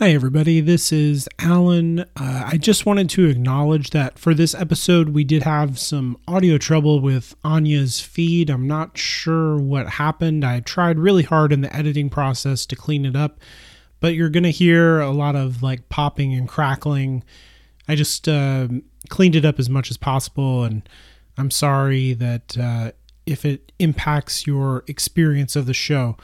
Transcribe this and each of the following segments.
Hi, everybody. This is Alan. Uh, I just wanted to acknowledge that for this episode, we did have some audio trouble with Anya's feed. I'm not sure what happened. I tried really hard in the editing process to clean it up, but you're going to hear a lot of like popping and crackling. I just uh, cleaned it up as much as possible, and I'm sorry that uh, if it impacts your experience of the show.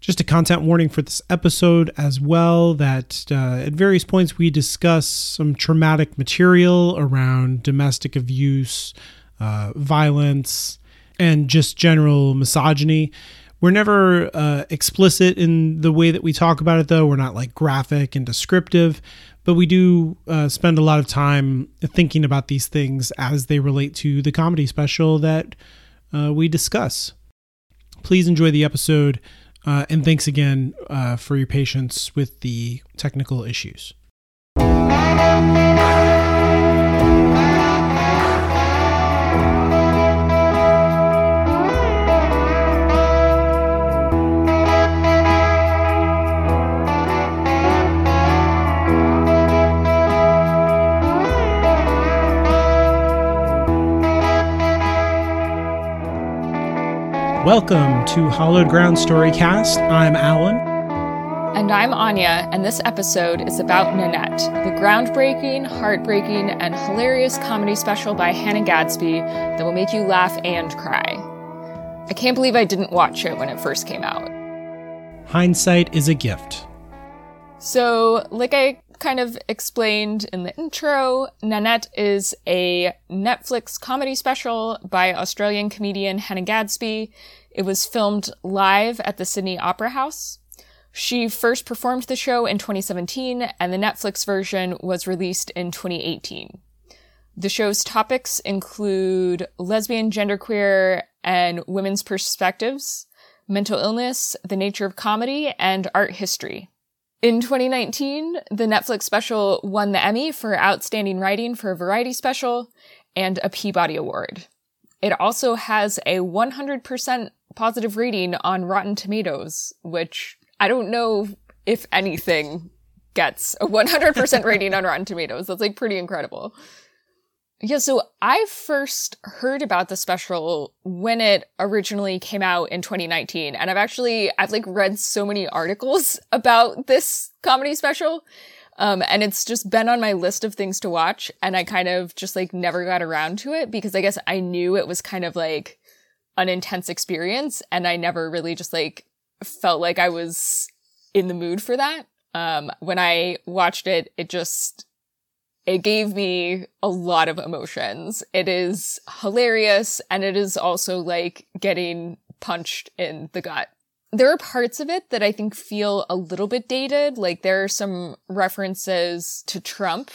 Just a content warning for this episode as well that uh, at various points we discuss some traumatic material around domestic abuse, uh, violence, and just general misogyny. We're never uh, explicit in the way that we talk about it, though. We're not like graphic and descriptive, but we do uh, spend a lot of time thinking about these things as they relate to the comedy special that uh, we discuss. Please enjoy the episode. Uh, and thanks again uh, for your patience with the technical issues. Welcome to Hollowed Ground Storycast. I'm Alan. And I'm Anya, and this episode is about Nanette, the groundbreaking, heartbreaking, and hilarious comedy special by Hannah Gadsby that will make you laugh and cry. I can't believe I didn't watch it when it first came out. Hindsight is a gift. So, like I kind of explained in the intro, Nanette is a Netflix comedy special by Australian comedian Hannah Gadsby. It was filmed live at the Sydney Opera House. She first performed the show in 2017, and the Netflix version was released in 2018. The show's topics include lesbian, genderqueer, and women's perspectives, mental illness, the nature of comedy, and art history. In 2019, the Netflix special won the Emmy for Outstanding Writing for a Variety Special and a Peabody Award. It also has a 100% positive rating on Rotten Tomatoes, which I don't know if anything gets a 100% rating on Rotten Tomatoes. That's like pretty incredible. Yeah, so I first heard about the special when it originally came out in 2019. And I've actually, I've like read so many articles about this comedy special. Um, and it's just been on my list of things to watch. And I kind of just like never got around to it because I guess I knew it was kind of like an intense experience. And I never really just like felt like I was in the mood for that. Um, when I watched it, it just, it gave me a lot of emotions. It is hilarious and it is also like getting punched in the gut. There are parts of it that I think feel a little bit dated. Like there are some references to Trump.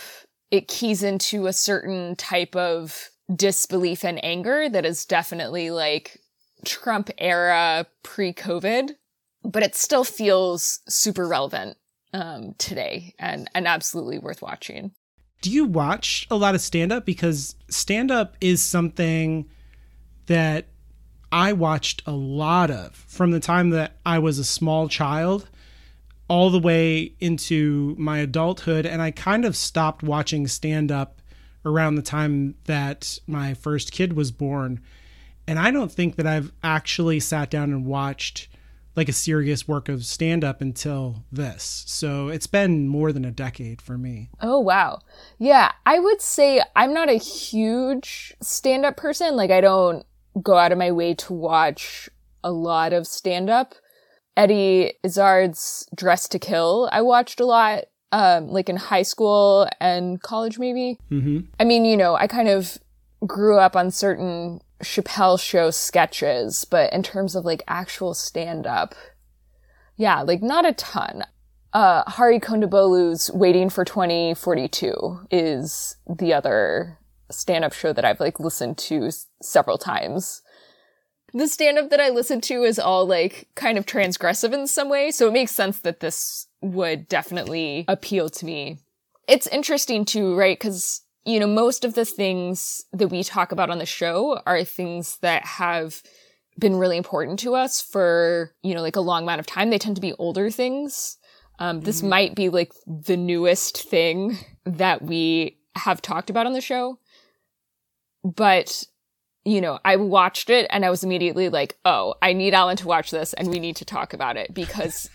It keys into a certain type of disbelief and anger that is definitely like Trump era pre COVID, but it still feels super relevant um, today and, and absolutely worth watching do you watch a lot of stand up? Because stand up is something that I watched a lot of from the time that I was a small child all the way into my adulthood. And I kind of stopped watching stand up around the time that my first kid was born. And I don't think that I've actually sat down and watched like a serious work of stand up until this. So it's been more than a decade for me. Oh, wow. Yeah, I would say I'm not a huge stand up person. Like, I don't go out of my way to watch a lot of stand up. Eddie Izzard's Dress to Kill, I watched a lot, um, like in high school and college, maybe. Mm-hmm. I mean, you know, I kind of grew up on certain Chappelle show sketches, but in terms of like actual stand up, yeah, like not a ton. Uh, Hari Kondabolu's Waiting for 2042 is the other stand up show that I've like listened to s- several times. The stand up that I listen to is all like kind of transgressive in some way, so it makes sense that this would definitely appeal to me. It's interesting too, right? Because you know, most of the things that we talk about on the show are things that have been really important to us for, you know, like a long amount of time. They tend to be older things. Um, this mm-hmm. might be like the newest thing that we have talked about on the show. But, you know, I watched it and I was immediately like, oh, I need Alan to watch this and we need to talk about it because,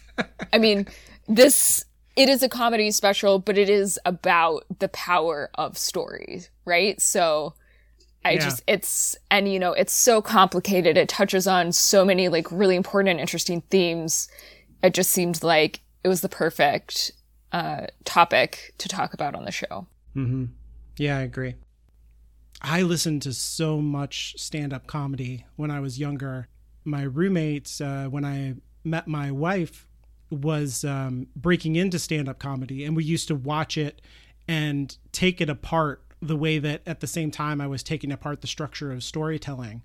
I mean, this, it is a comedy special, but it is about the power of stories, right? So, I yeah. just, it's, and you know, it's so complicated. It touches on so many like really important and interesting themes. It just seemed like it was the perfect uh, topic to talk about on the show. Mm-hmm. Yeah, I agree. I listened to so much stand up comedy when I was younger. My roommates, uh, when I met my wife, was um, breaking into stand up comedy, and we used to watch it and take it apart the way that at the same time I was taking apart the structure of storytelling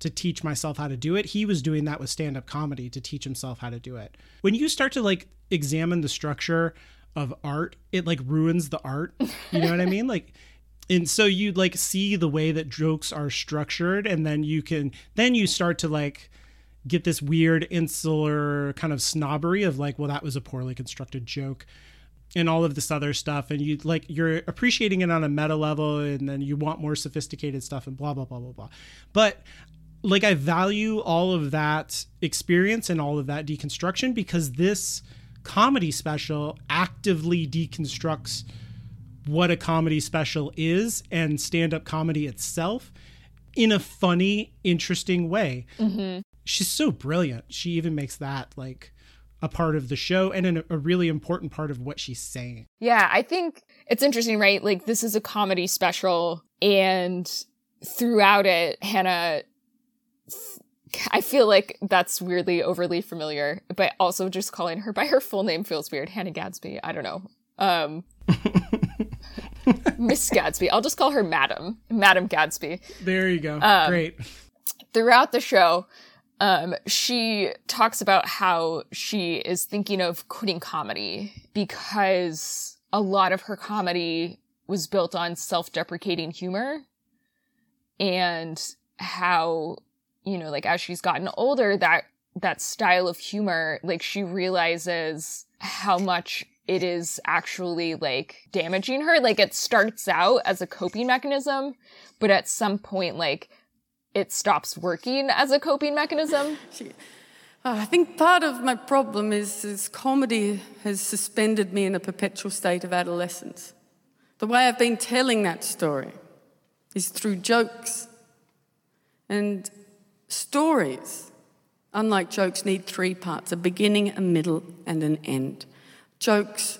to teach myself how to do it. He was doing that with stand up comedy to teach himself how to do it. When you start to like examine the structure of art, it like ruins the art. You know what I mean? Like, and so you like see the way that jokes are structured, and then you can, then you start to like, get this weird insular kind of snobbery of like, well, that was a poorly constructed joke and all of this other stuff. And you like you're appreciating it on a meta level and then you want more sophisticated stuff and blah blah blah blah blah. But like i value all of that experience and all of that deconstruction because this comedy special actively deconstructs what a comedy special is and stand-up comedy itself in a funny interesting way. Mm-hmm. She's so brilliant she even makes that like a part of the show and an, a really important part of what she's saying. Yeah, I think it's interesting, right? Like, this is a comedy special, and throughout it, Hannah. I feel like that's weirdly overly familiar, but also just calling her by her full name feels weird. Hannah Gadsby. I don't know. Um, Miss Gadsby. I'll just call her Madam. Madam Gadsby. There you go. Um, Great. Throughout the show, um, she talks about how she is thinking of quitting comedy because a lot of her comedy was built on self-deprecating humor and how, you know, like as she's gotten older, that, that style of humor, like she realizes how much it is actually like damaging her. Like it starts out as a coping mechanism, but at some point, like it stops working as a coping mechanism? Uh, I think part of my problem is, is comedy has suspended me in a perpetual state of adolescence. The way I've been telling that story is through jokes. And stories, unlike jokes, need three parts a beginning, a middle, and an end. Jokes,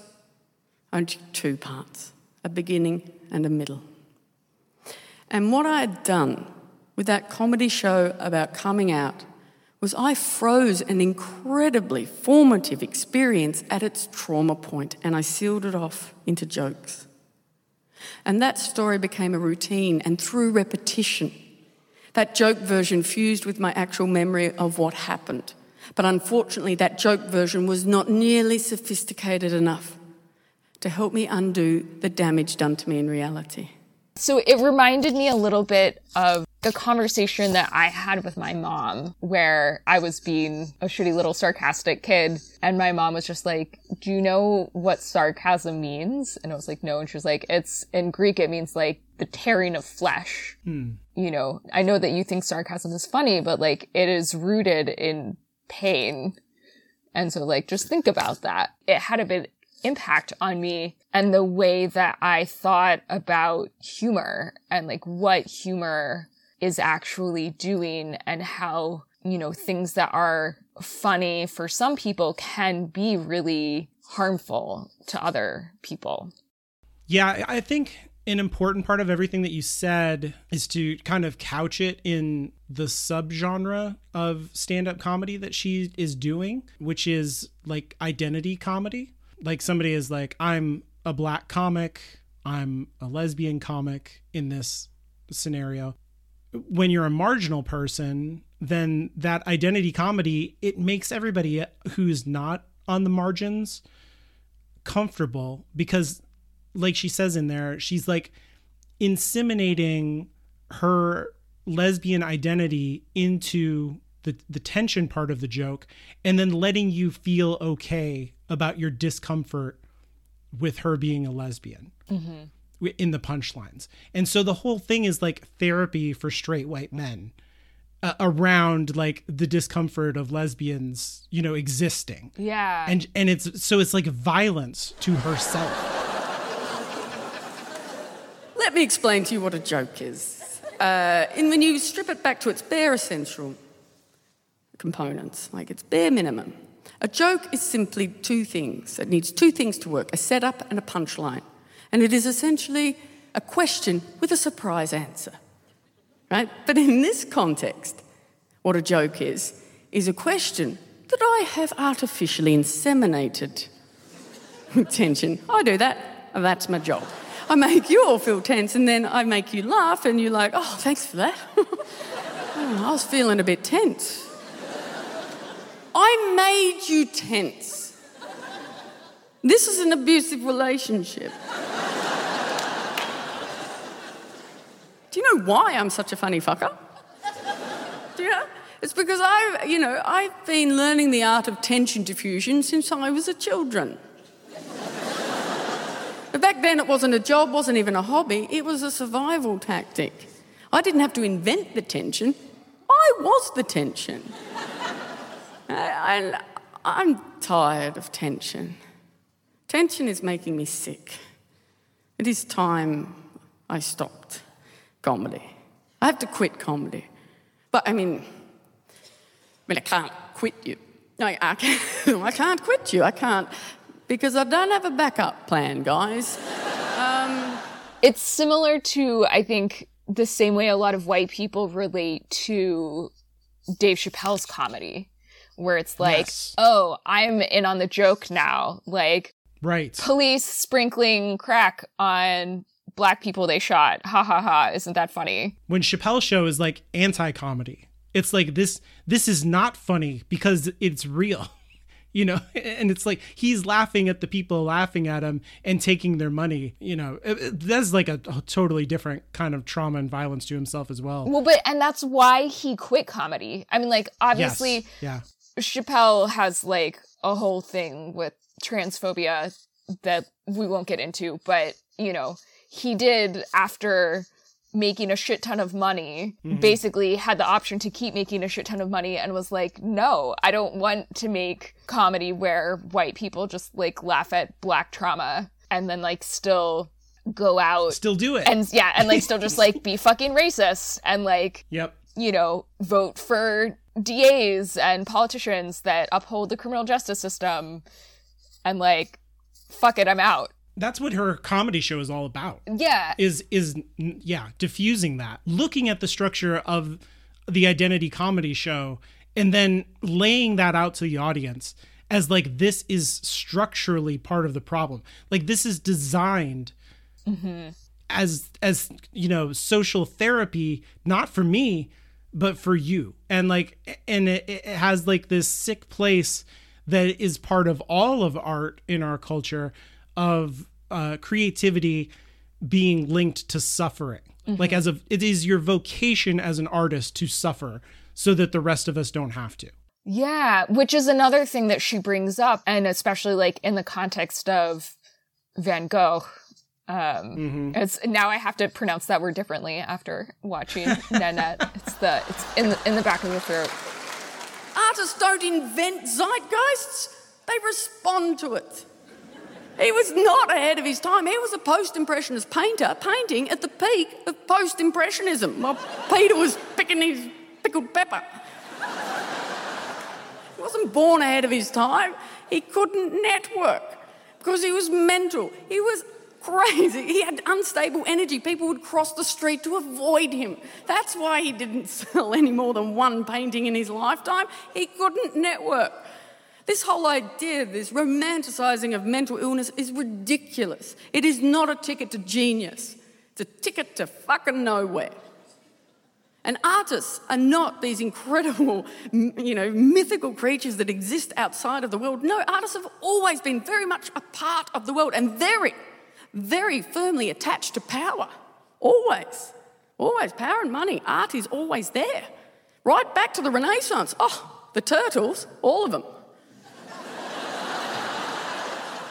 only two parts a beginning and a middle. And what I had done with that comedy show about coming out was I froze an incredibly formative experience at its trauma point and I sealed it off into jokes. And that story became a routine, and through repetition, that joke version fused with my actual memory of what happened. But unfortunately, that joke version was not nearly sophisticated enough to help me undo the damage done to me in reality. So it reminded me a little bit of the conversation that I had with my mom where I was being a shitty little sarcastic kid and my mom was just like, do you know what sarcasm means? And I was like, no. And she was like, it's in Greek, it means like the tearing of flesh. Hmm. You know, I know that you think sarcasm is funny, but like it is rooted in pain. And so like, just think about that. It had a bit impact on me and the way that I thought about humor and like what humor is actually doing and how, you know, things that are funny for some people can be really harmful to other people. Yeah, I think an important part of everything that you said is to kind of couch it in the subgenre of stand-up comedy that she is doing, which is like identity comedy like somebody is like i'm a black comic i'm a lesbian comic in this scenario. When you're a marginal person then that identity comedy it makes everybody who's not on the margins comfortable because like she says in there she's like inseminating her lesbian identity into the the tension part of the joke and then letting you feel okay about your discomfort with her being a lesbian mm-hmm. in the punchlines. And so the whole thing is like therapy for straight white men uh, around like the discomfort of lesbians, you know, existing. Yeah. And and it's so it's like violence to herself. Let me explain to you what a joke is. Uh, and when you strip it back to its bare essential components, like its bare minimum, a joke is simply two things. It needs two things to work a setup and a punchline. And it is essentially a question with a surprise answer. Right? But in this context, what a joke is, is a question that I have artificially inseminated tension. I do that, and that's my job. I make you all feel tense, and then I make you laugh, and you're like, oh, thanks for that. oh, I was feeling a bit tense. I made you tense. This is an abusive relationship. Do you know why I'm such a funny fucker? Do you know? It's because I, you know, I've been learning the art of tension diffusion since I was a children. but back then it wasn't a job, wasn't even a hobby, it was a survival tactic. I didn't have to invent the tension, I was the tension. I, I'm tired of tension. Tension is making me sick. It is time I stopped comedy. I have to quit comedy. But I mean, I mean, I can't quit you. I, I, can't, I can't quit you. I can't because I don't have a backup plan, guys. Um, it's similar to, I think, the same way a lot of white people relate to Dave Chappelle's comedy where it's like, yes. oh, I'm in on the joke now. Like, right. Police sprinkling crack on black people they shot. Ha ha ha. Isn't that funny? When Chappelle's show is like anti comedy, it's like this, this is not funny because it's real. You know, and it's like he's laughing at the people laughing at him and taking their money. You know, uh, uh, that's like a, a totally different kind of trauma and violence to himself as well. Well, but and that's why he quit comedy. I mean, like obviously, yes. yeah Chappelle has like a whole thing with transphobia that we won't get into, but you know, he did after making a shit ton of money, mm-hmm. basically had the option to keep making a shit ton of money and was like, no, I don't want to make comedy where white people just like laugh at black trauma and then like still go out still do it and yeah and like still just like be fucking racist and like yep you know vote for DAs and politicians that uphold the criminal justice system and like fuck it I'm out. That's what her comedy show is all about. Yeah. Is is yeah, diffusing that. Looking at the structure of the identity comedy show and then laying that out to the audience as like this is structurally part of the problem. Like this is designed mm-hmm. as as you know social therapy, not for me, but for you. And like and it, it has like this sick place that is part of all of art in our culture of uh, creativity being linked to suffering. Mm-hmm. like as a it is your vocation as an artist to suffer so that the rest of us don't have to. Yeah which is another thing that she brings up and especially like in the context of van gogh um, mm-hmm. It's now I have to pronounce that word differently after watching Nanette. It's the it's in the in the back of the throat. Artists don't invent zeitgeists; they respond to it. He was not ahead of his time. He was a post-impressionist painter, painting at the peak of post-impressionism. While Peter was picking his pickled pepper. He wasn't born ahead of his time. He couldn't network because he was mental. He was crazy. He had unstable energy. People would cross the street to avoid him. That's why he didn't sell any more than one painting in his lifetime. He couldn't network. This whole idea, this romanticizing of mental illness is ridiculous. It is not a ticket to genius. It's a ticket to fucking nowhere. And artists are not these incredible, you know, mythical creatures that exist outside of the world. No, artists have always been very much a part of the world and very, very firmly attached to power. Always. Always. Power and money. Art is always there. Right back to the Renaissance. Oh, the turtles, all of them.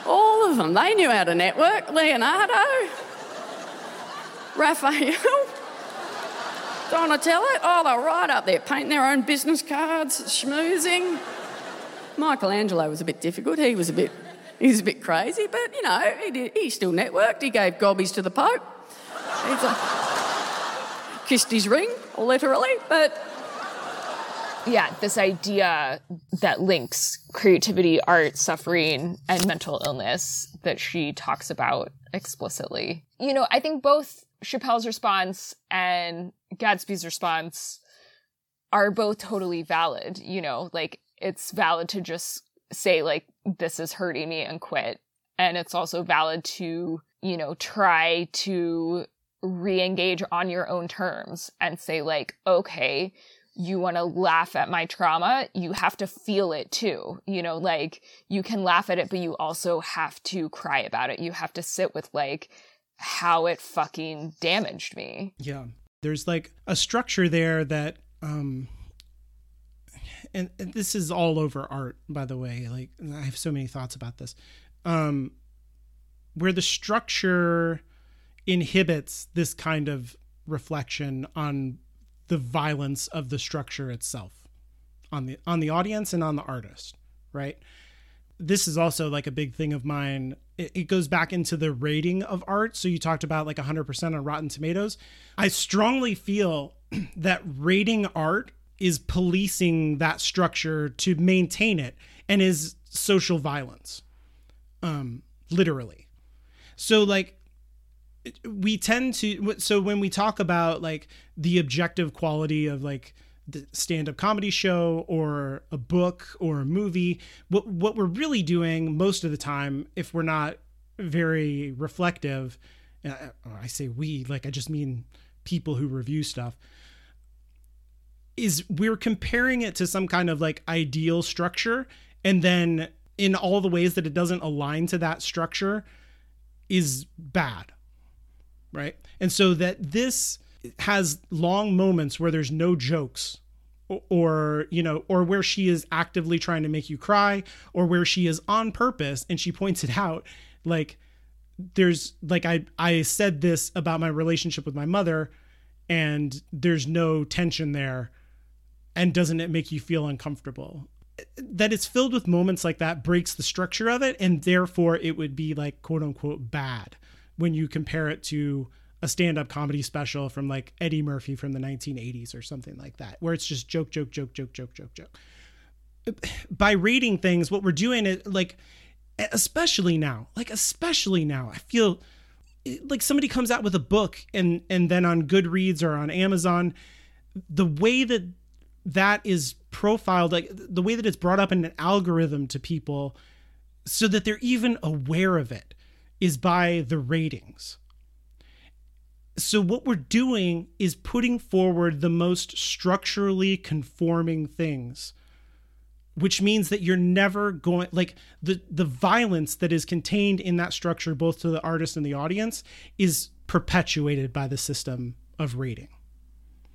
All of them. They knew how to network. Leonardo, Raphael, Donatello. Oh, they're right up there, painting their own business cards, schmoozing. Michelangelo was a bit difficult. He was a bit, he was a bit crazy, but you know, he, did, he still networked. He gave gobbies to the Pope. He's a, kissed his ring, literally, but yeah, this idea that links creativity, art, suffering, and mental illness that she talks about explicitly. You know, I think both Chappelle's response and Gadsby's response are both totally valid. You know, like it's valid to just say, like, this is hurting me and quit. And it's also valid to, you know, try to re engage on your own terms and say, like, okay, you want to laugh at my trauma, you have to feel it too. You know, like you can laugh at it, but you also have to cry about it. You have to sit with like how it fucking damaged me. Yeah. There's like a structure there that, um, and, this is all over art, by the way. Like, I have so many thoughts about this. Um, where the structure inhibits this kind of reflection on the violence of the structure itself on the on the audience and on the artist right this is also like a big thing of mine it, it goes back into the rating of art so you talked about like 100% on rotten tomatoes i strongly feel that rating art is policing that structure to maintain it and is social violence um literally. So like we tend to so when we talk about like the objective quality of like the stand-up comedy show or a book or a movie what what we're really doing most of the time if we're not very reflective uh, I say we like I just mean people who review stuff is we're comparing it to some kind of like ideal structure and then in all the ways that it doesn't align to that structure is bad right? And so that this has long moments where there's no jokes or you know or where she is actively trying to make you cry or where she is on purpose and she points it out like there's like I I said this about my relationship with my mother and there's no tension there and doesn't it make you feel uncomfortable that it's filled with moments like that breaks the structure of it and therefore it would be like quote unquote bad when you compare it to a stand-up comedy special from like Eddie Murphy from the 1980s or something like that, where it's just joke, joke, joke, joke, joke, joke, joke. By rating things, what we're doing is like, especially now, like especially now, I feel like somebody comes out with a book and and then on Goodreads or on Amazon, the way that that is profiled, like the way that it's brought up in an algorithm to people, so that they're even aware of it is by the ratings. So, what we're doing is putting forward the most structurally conforming things, which means that you're never going like the the violence that is contained in that structure, both to the artist and the audience, is perpetuated by the system of rating,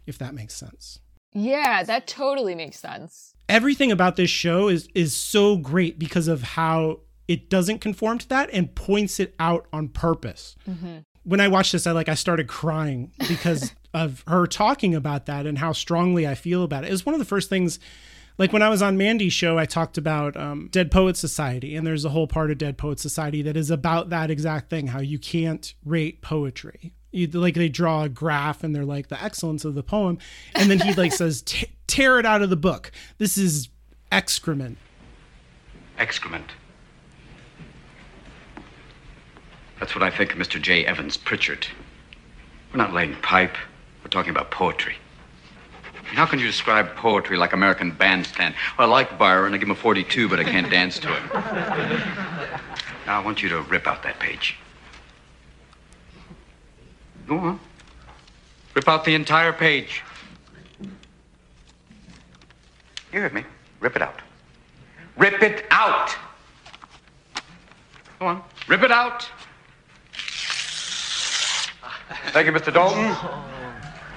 if that makes sense. Yeah, that totally makes sense. Everything about this show is is so great because of how it doesn't conform to that and points it out on purpose. Mm-hmm. When I watched this, I like I started crying because of her talking about that and how strongly I feel about it. It was one of the first things. Like when I was on Mandy's show, I talked about um, Dead Poets Society, and there's a whole part of Dead Poets Society that is about that exact thing: how you can't rate poetry. Like they draw a graph and they're like the excellence of the poem, and then he like says, "Tear it out of the book. This is excrement." Excrement. That's what I think of Mr. J. Evans Pritchard. We're not laying pipe. We're talking about poetry. How can you describe poetry like American Bandstand? Well, I like Byron. I give him a 42, but I can't dance to it. Now, I want you to rip out that page. Go on. Rip out the entire page. You heard me. Rip it out. Rip it out! Go on. Rip it out! Thank you, Mr. Dalton.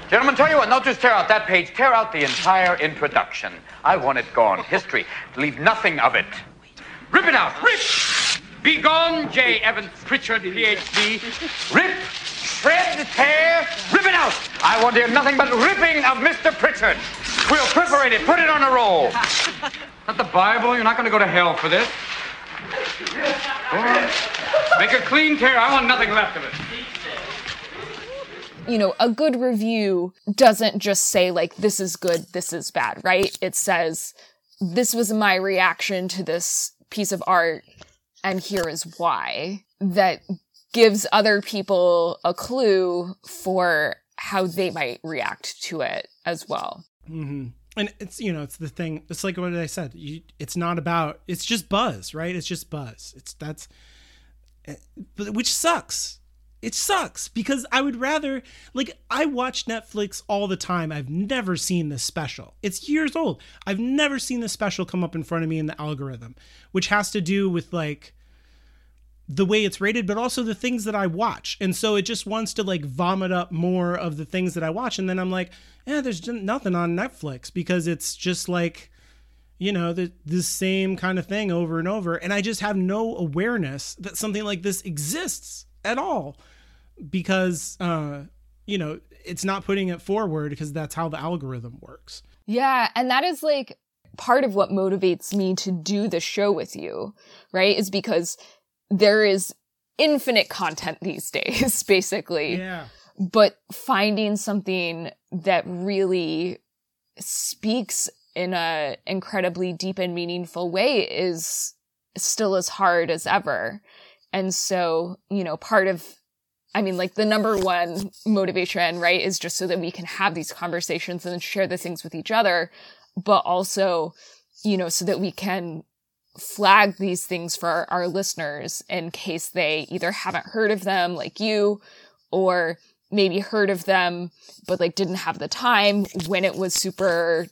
Gentlemen, tell you what, not just tear out that page, tear out the entire introduction. I want it gone. History. Leave nothing of it. Rip it out. Rip! Be gone, J. Evans Pritchard, PhD. Rip, shred, tear, rip it out. I want to hear nothing but ripping of Mr. Pritchard. We'll perforate it, put it on a roll. Not the Bible. You're not going to go to hell for this. Make a clean tear. I want nothing left of it you know, a good review doesn't just say like, this is good, this is bad, right? It says, this was my reaction to this piece of art and here is why that gives other people a clue for how they might react to it as well. Mm-hmm. And it's you know it's the thing. It's like what I said. You, it's not about. It's just buzz, right? It's just buzz. It's that's, eh, which sucks it sucks because I would rather like I watch Netflix all the time. I've never seen this special. It's years old. I've never seen this special come up in front of me in the algorithm, which has to do with like the way it's rated, but also the things that I watch. And so it just wants to like vomit up more of the things that I watch. And then I'm like, yeah, there's nothing on Netflix because it's just like, you know, the, the same kind of thing over and over. And I just have no awareness that something like this exists at all because uh, you know it's not putting it forward because that's how the algorithm works. Yeah, and that is like part of what motivates me to do the show with you, right? Is because there is infinite content these days, basically. Yeah. But finding something that really speaks in a incredibly deep and meaningful way is still as hard as ever. And so, you know, part of I mean, like the number one motivation, right, is just so that we can have these conversations and share the things with each other, but also, you know, so that we can flag these things for our, our listeners in case they either haven't heard of them like you or maybe heard of them, but like didn't have the time when it was super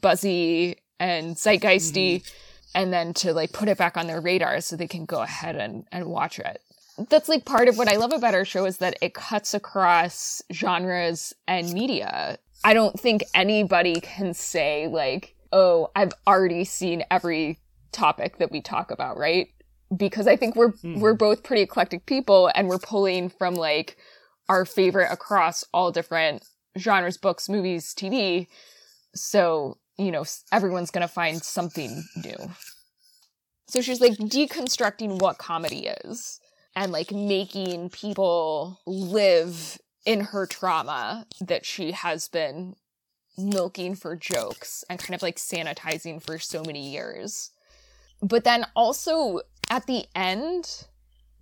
buzzy and zeitgeisty. Mm-hmm. And then to like put it back on their radar so they can go ahead and, and watch it that's like part of what I love about our show is that it cuts across genres and media. I don't think anybody can say like, "Oh, I've already seen every topic that we talk about," right? Because I think we're mm. we're both pretty eclectic people and we're pulling from like our favorite across all different genres, books, movies, TV. So, you know, everyone's going to find something new. So she's like deconstructing what comedy is and like making people live in her trauma that she has been milking for jokes and kind of like sanitizing for so many years. But then also at the end,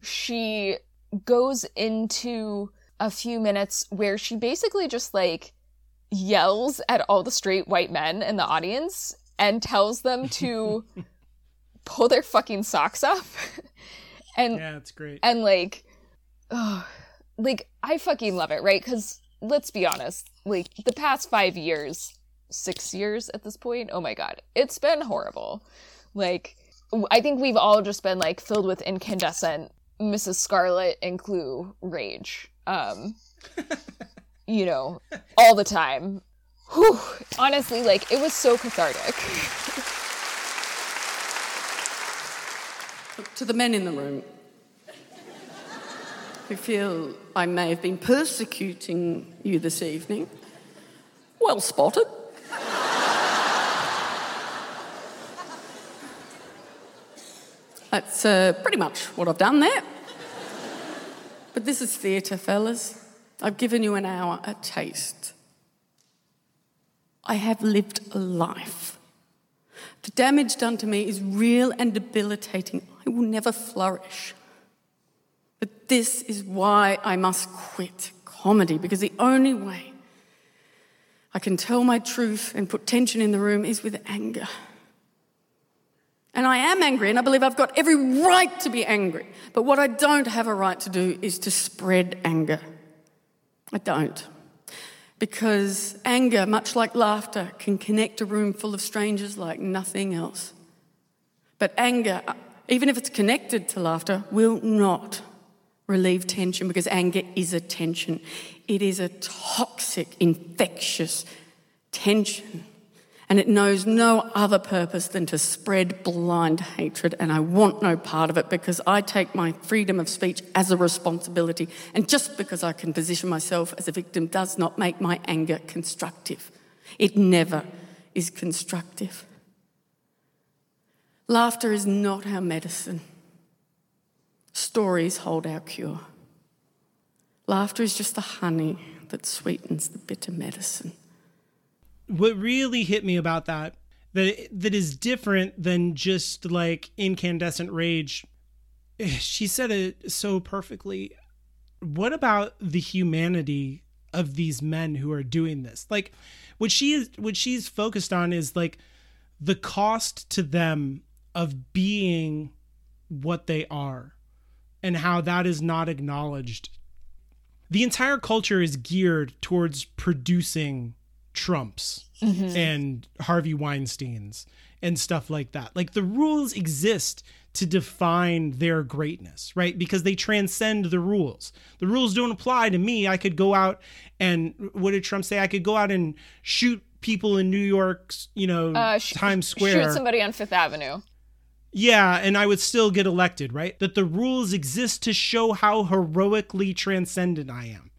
she goes into a few minutes where she basically just like yells at all the straight white men in the audience and tells them to pull their fucking socks up and yeah, it's great. And like, oh, like I fucking love it, right? Because let's be honest, like the past five years, six years at this point, oh my god, it's been horrible. Like, I think we've all just been like filled with incandescent Mrs. Scarlet and Clue rage. Um, you know, all the time. Whew, honestly, like it was so cathartic. to the men in the room who feel I may have been persecuting you this evening, well spotted. That's uh, pretty much what I've done there. But this is theatre, fellas. I've given you an hour, a taste. I have lived a life. The damage done to me is real and debilitating. I will never flourish. But this is why I must quit comedy, because the only way I can tell my truth and put tension in the room is with anger. And I am angry, and I believe I've got every right to be angry. But what I don't have a right to do is to spread anger. I don't. Because anger, much like laughter, can connect a room full of strangers like nothing else. But anger, even if it's connected to laughter, will not relieve tension because anger is a tension. It is a toxic, infectious tension. and it knows no other purpose than to spread blind hatred. And I want no part of it because I take my freedom of speech as a responsibility. And just because I can position myself as a victim does not make my anger constructive. It never is constructive. Laughter is not our medicine. Stories hold our cure. Laughter is just the honey that sweetens the bitter medicine what really hit me about that that that is different than just like incandescent rage she said it so perfectly what about the humanity of these men who are doing this like what she is what she's focused on is like the cost to them of being what they are and how that is not acknowledged the entire culture is geared towards producing Trumps mm-hmm. and Harvey Weinsteins and stuff like that. Like the rules exist to define their greatness, right? Because they transcend the rules. The rules don't apply to me. I could go out and what did Trump say? I could go out and shoot people in New York's, you know, uh, sh- Times Square. Shoot somebody on Fifth Avenue. Yeah, and I would still get elected, right? That the rules exist to show how heroically transcendent I am.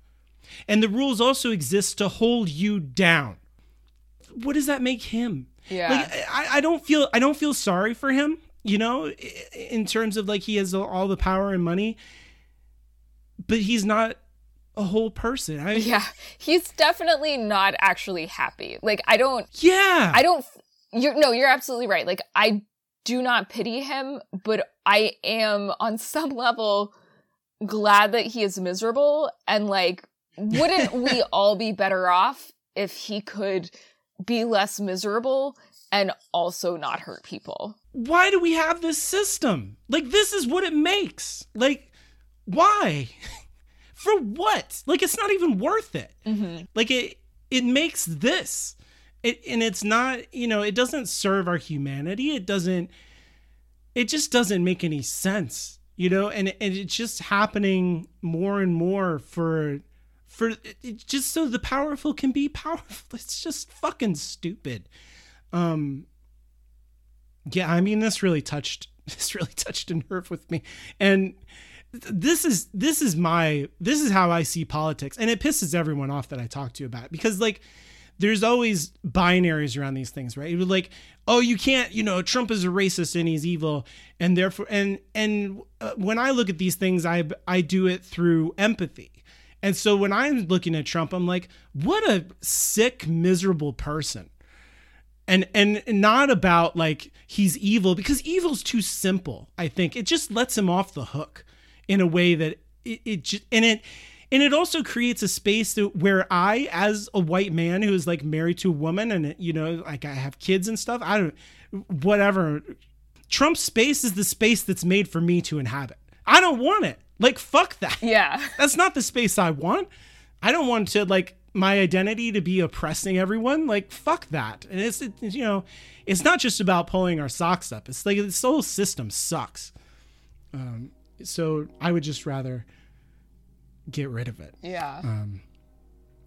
And the rules also exist to hold you down. What does that make him? Yeah. Like I, I don't feel I don't feel sorry for him, you know, in terms of like he has all the power and money. But he's not a whole person. I, yeah, he's definitely not actually happy. Like I don't. Yeah. I don't. You're no. You're absolutely right. Like I do not pity him, but I am on some level glad that he is miserable and like wouldn't we all be better off if he could be less miserable and also not hurt people? Why do we have this system? Like, this is what it makes. Like, why? For what? Like, it's not even worth it. Mm-hmm. Like, it it makes this. It, and it's not, you know, it doesn't serve our humanity. It doesn't, it just doesn't make any sense, you know, and, and it's just happening more and more for for just so the powerful can be powerful. It's just fucking stupid. Um yeah, I mean this really touched this really touched a nerve with me. And this is this is my this is how I see politics and it pisses everyone off that I talk to about it because like there's always binaries around these things, right? It like, oh, you can't, you know, Trump is a racist and he's evil, and therefore, and and uh, when I look at these things, I I do it through empathy, and so when I'm looking at Trump, I'm like, what a sick, miserable person. And and not about like he's evil because evil's too simple. I think it just lets him off the hook in a way that it, it just and it and it also creates a space to, where I, as a white man who is like married to a woman and you know like I have kids and stuff, I don't whatever. Trump's space is the space that's made for me to inhabit. I don't want it. Like fuck that. Yeah. That's not the space I want. I don't want to like my identity to be oppressing everyone. Like fuck that. And it's it, you know, it's not just about pulling our socks up. It's like this whole system sucks. Um, so I would just rather get rid of it. Yeah. Um,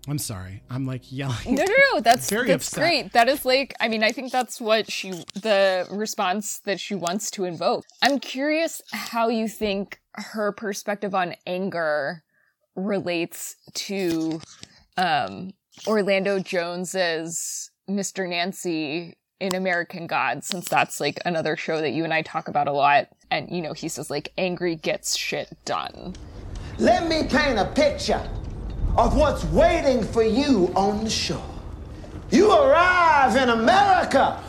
I'm sorry. I'm like yelling. No, no, no. That's Very that's upset. great. That is like. I mean, I think that's what she, the response that she wants to invoke. I'm curious how you think her perspective on anger relates to um, Orlando Jones's Mr. Nancy in American Gods, since that's like another show that you and I talk about a lot. And you know, he says like angry gets shit done. Let me paint a picture of what's waiting for you on the shore. You arrive in America,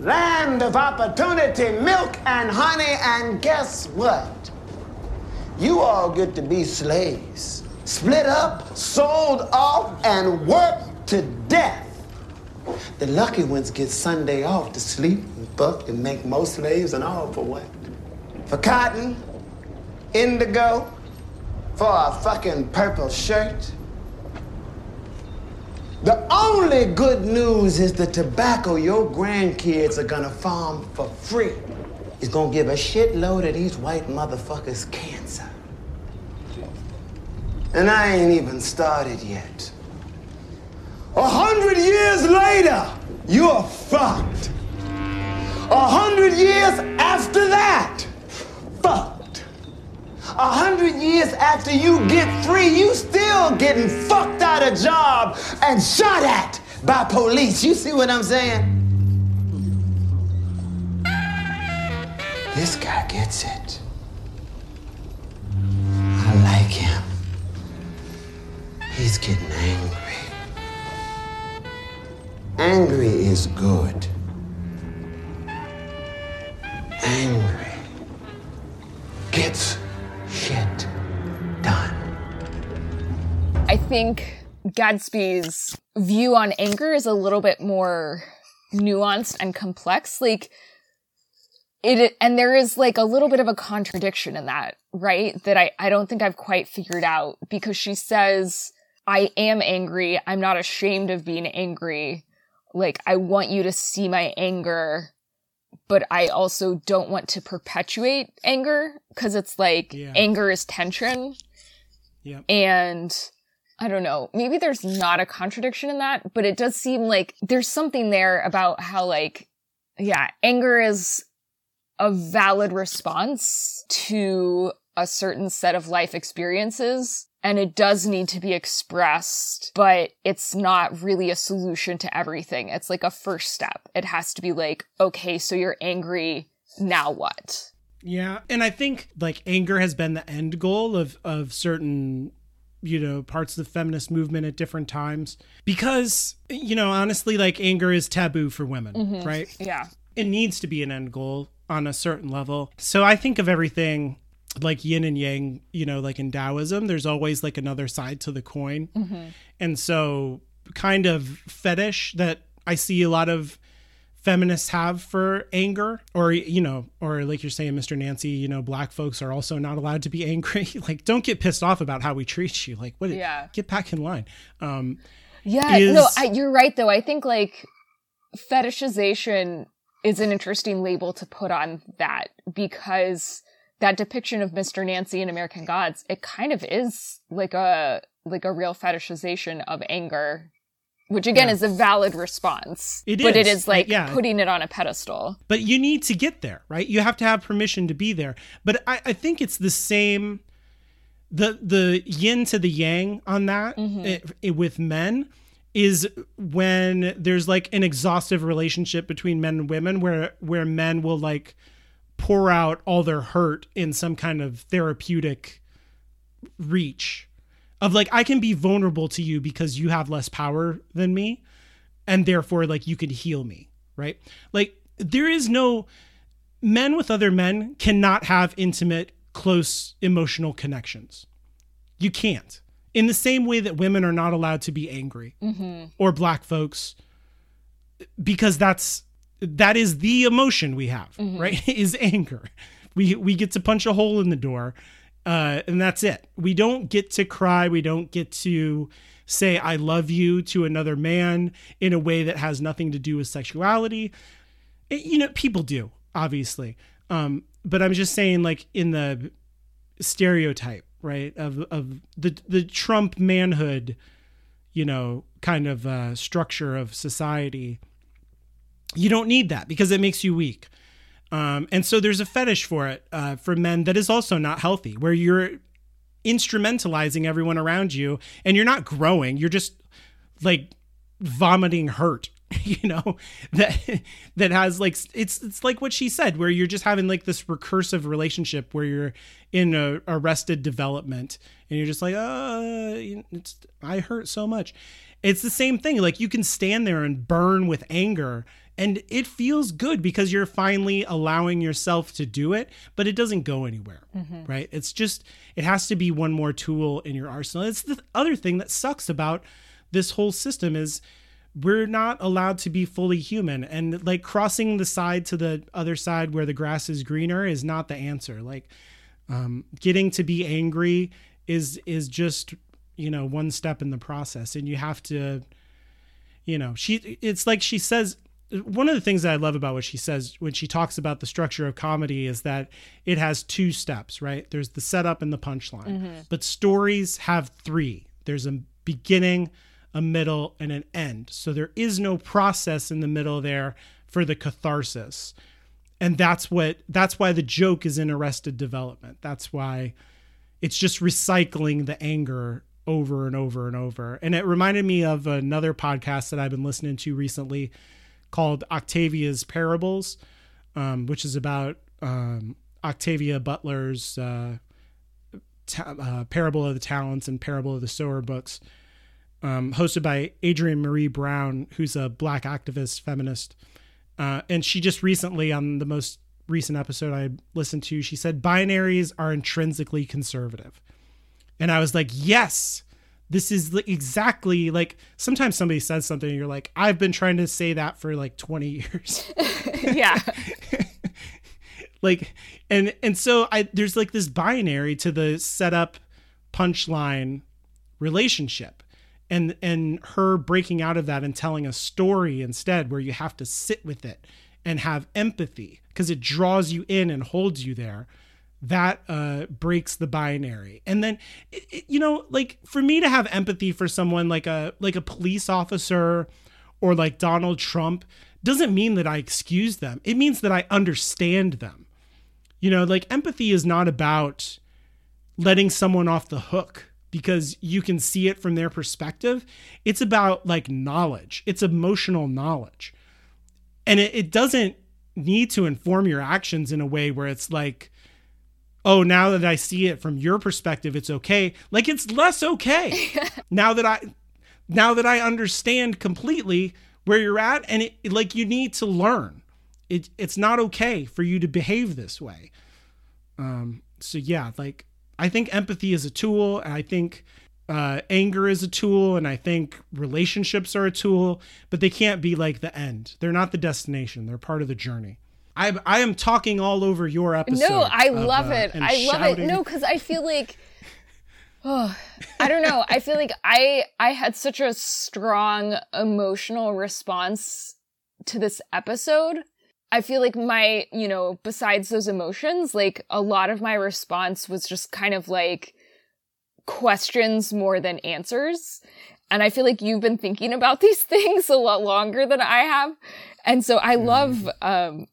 land of opportunity, milk and honey, and guess what? You all get to be slaves, split up, sold off, and worked to death. The lucky ones get Sunday off to sleep and fuck and make more slaves and all for what? For cotton, indigo, for a fucking purple shirt. The only good news is the tobacco your grandkids are gonna farm for free is gonna give a shitload of these white motherfuckers cancer. And I ain't even started yet. A hundred years later, you're fucked. A hundred years after that, fucked. A hundred years after you get free, you still getting fucked out of job and shot at by police. You see what I'm saying? This guy gets it. I like him. He's getting angry. Angry is good. Angry gets think Gadsby's view on anger is a little bit more nuanced and complex. Like, it, and there is like a little bit of a contradiction in that, right? That I, I don't think I've quite figured out because she says, I am angry. I'm not ashamed of being angry. Like, I want you to see my anger, but I also don't want to perpetuate anger because it's like Yeah. anger is tension. Yeah. And I don't know, maybe there's not a contradiction in that, but it does seem like there's something there about how, like, yeah, anger is a valid response to a certain set of life experiences. And it does need to be expressed, but it's not really a solution to everything. It's like a first step. It has to be like, okay, so you're angry. Now what? Yeah, and I think like anger has been the end goal of of certain you know parts of the feminist movement at different times because you know honestly like anger is taboo for women, mm-hmm. right? Yeah. It needs to be an end goal on a certain level. So I think of everything like yin and yang, you know, like in Taoism, there's always like another side to the coin. Mm-hmm. And so kind of fetish that I see a lot of feminists have for anger or you know or like you're saying mr nancy you know black folks are also not allowed to be angry like don't get pissed off about how we treat you like what Yeah. get back in line um Yeah, is- no, I, you're right though. I think like fetishization is an interesting label to put on that because that depiction of Mr. Nancy in American Gods, it kind of is like a like a real fetishization of anger, which again Yeah. is a valid response. It but it is. is like Yeah. putting it on a pedestal. but you need to get there right you have to have permission to be there but i, I think it's the same the the yin to the yang on that it- it- with men is when there's like an exhaustive relationship between men and women where where men will like pour out all their hurt in some kind of therapeutic reach of like I can be vulnerable to you because you have less power than me and therefore like you could heal me, right? Like there is no men with other men cannot have intimate close emotional connections. You can't. In the same way that women are not allowed to be angry mm-hmm. or black folks because that's that is the emotion we have, mm-hmm. right? is anger. We we get to punch a hole in the door uh, and that's it. We don't get to cry. We don't get to say "I love you" to another man in a way that has nothing to do with sexuality. It- you know, people do obviously, um, but I'm just saying, like in the stereotype, right, of of the the Trump manhood, you know, kind of uh, structure of society. You don't need that because it makes you weak. Um, and so there's a fetish for it uh, for men that is also not healthy, where you're instrumentalizing everyone around you and you're not growing. You're just like vomiting hurt, you know, that that has like it's it's like what she said, where you're just having like this recursive relationship where you're in a arrested development and you're just like, uh, it's I hurt so much. It's the same thing. Like you can stand there and burn with anger and it feels good because you're finally allowing yourself to do it, but it doesn't go anywhere, right? It's just, it has to be one more tool in your arsenal. It's the other thing that sucks about this whole system is we're not allowed to be fully human and like crossing the side to the other side where the grass is greener is not the answer like um, getting to be angry is is just you know one step in the process and you have to you know she it's like she says one of the things that i love about what she says when she talks about the structure of comedy is that it has two steps right there's the setup and the punchline mm-hmm. but stories have three there's a beginning a middle, and an end. So there is no process in the middle there for the catharsis. And that's what that's why the joke is in arrested development. That's why it's just recycling the anger over and over and over. And it reminded me of another podcast that I've been listening to recently called Octavia's Parables, um, which is about um, Octavia Butler's uh, ta- uh, Parable of the Talents and Parable of the Sower books, um, hosted by Adrienne Maree Brown, who's a black activist feminist. Uh, and she just recently, on the most recent episode I listened to, she said binaries are intrinsically conservative. And I was like, yes, this is exactly like sometimes somebody says something and you're like, I've been trying to say that for like 20 years. yeah. like and and so I there's like this binary to the setup punchline relationship and and her breaking out of that and telling a story instead where you have to sit with it and have empathy because it draws you in and holds you there that uh, breaks the binary. And then it, it, you know like for me to have empathy for someone like a like a police officer or like donald trump doesn't mean that i excuse them. It means that i understand them. You know like empathy is not about letting someone off the hook because you can see it from their perspective. It's about like knowledge. It's emotional knowledge. And it, it doesn't need to inform your actions in a way where it's like oh, now that I see it from your perspective, it's okay. Like it's less okay now that I now that I understand completely where you're at, and it like you need to learn. It it's not okay for you to behave this way. Um. So yeah, like I think empathy is a tool, and I think uh, anger is a tool, and I think relationships are a tool, but they can't be like the end. They're not the destination. They're part of the journey. I I am talking all over your episode. No, I of, love uh, it. I love shouting. it. No, because I feel like, oh, I don't know. I feel like I I had such a strong emotional response to this episode. I feel like my, you know, besides those emotions, like a lot of my response was just kind of like questions more than answers. And I feel like you've been thinking about these things a lot longer than I have. And so I love um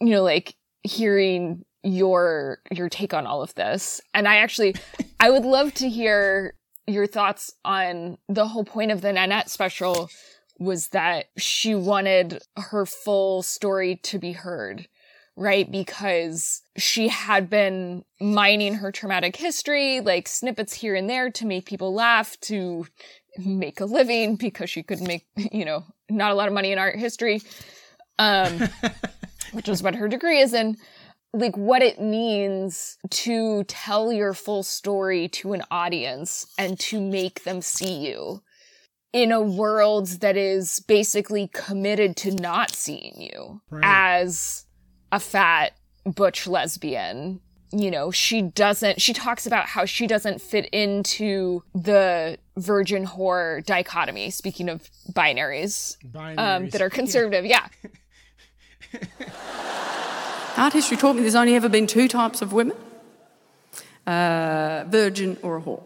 you know, like hearing your your take on all of this. And I actually I would love to hear your thoughts on the whole point of the Nanette special was that she wanted her full story to be heard, right? Because she had been mining her traumatic history, like snippets here and there to make people laugh, to make a living because she could make, you know, not a lot of money in art history. Um which was what her degree is in, like what it means to tell your full story to an audience and to make them see you in a world that is basically committed to not seeing you right. as a fat butch lesbian you know she doesn't she talks about how she doesn't fit into the virgin whore dichotomy speaking of binaries, binaries. Um, that are conservative yeah. Art history taught me there's only ever been two types of women uh, virgin or a whore.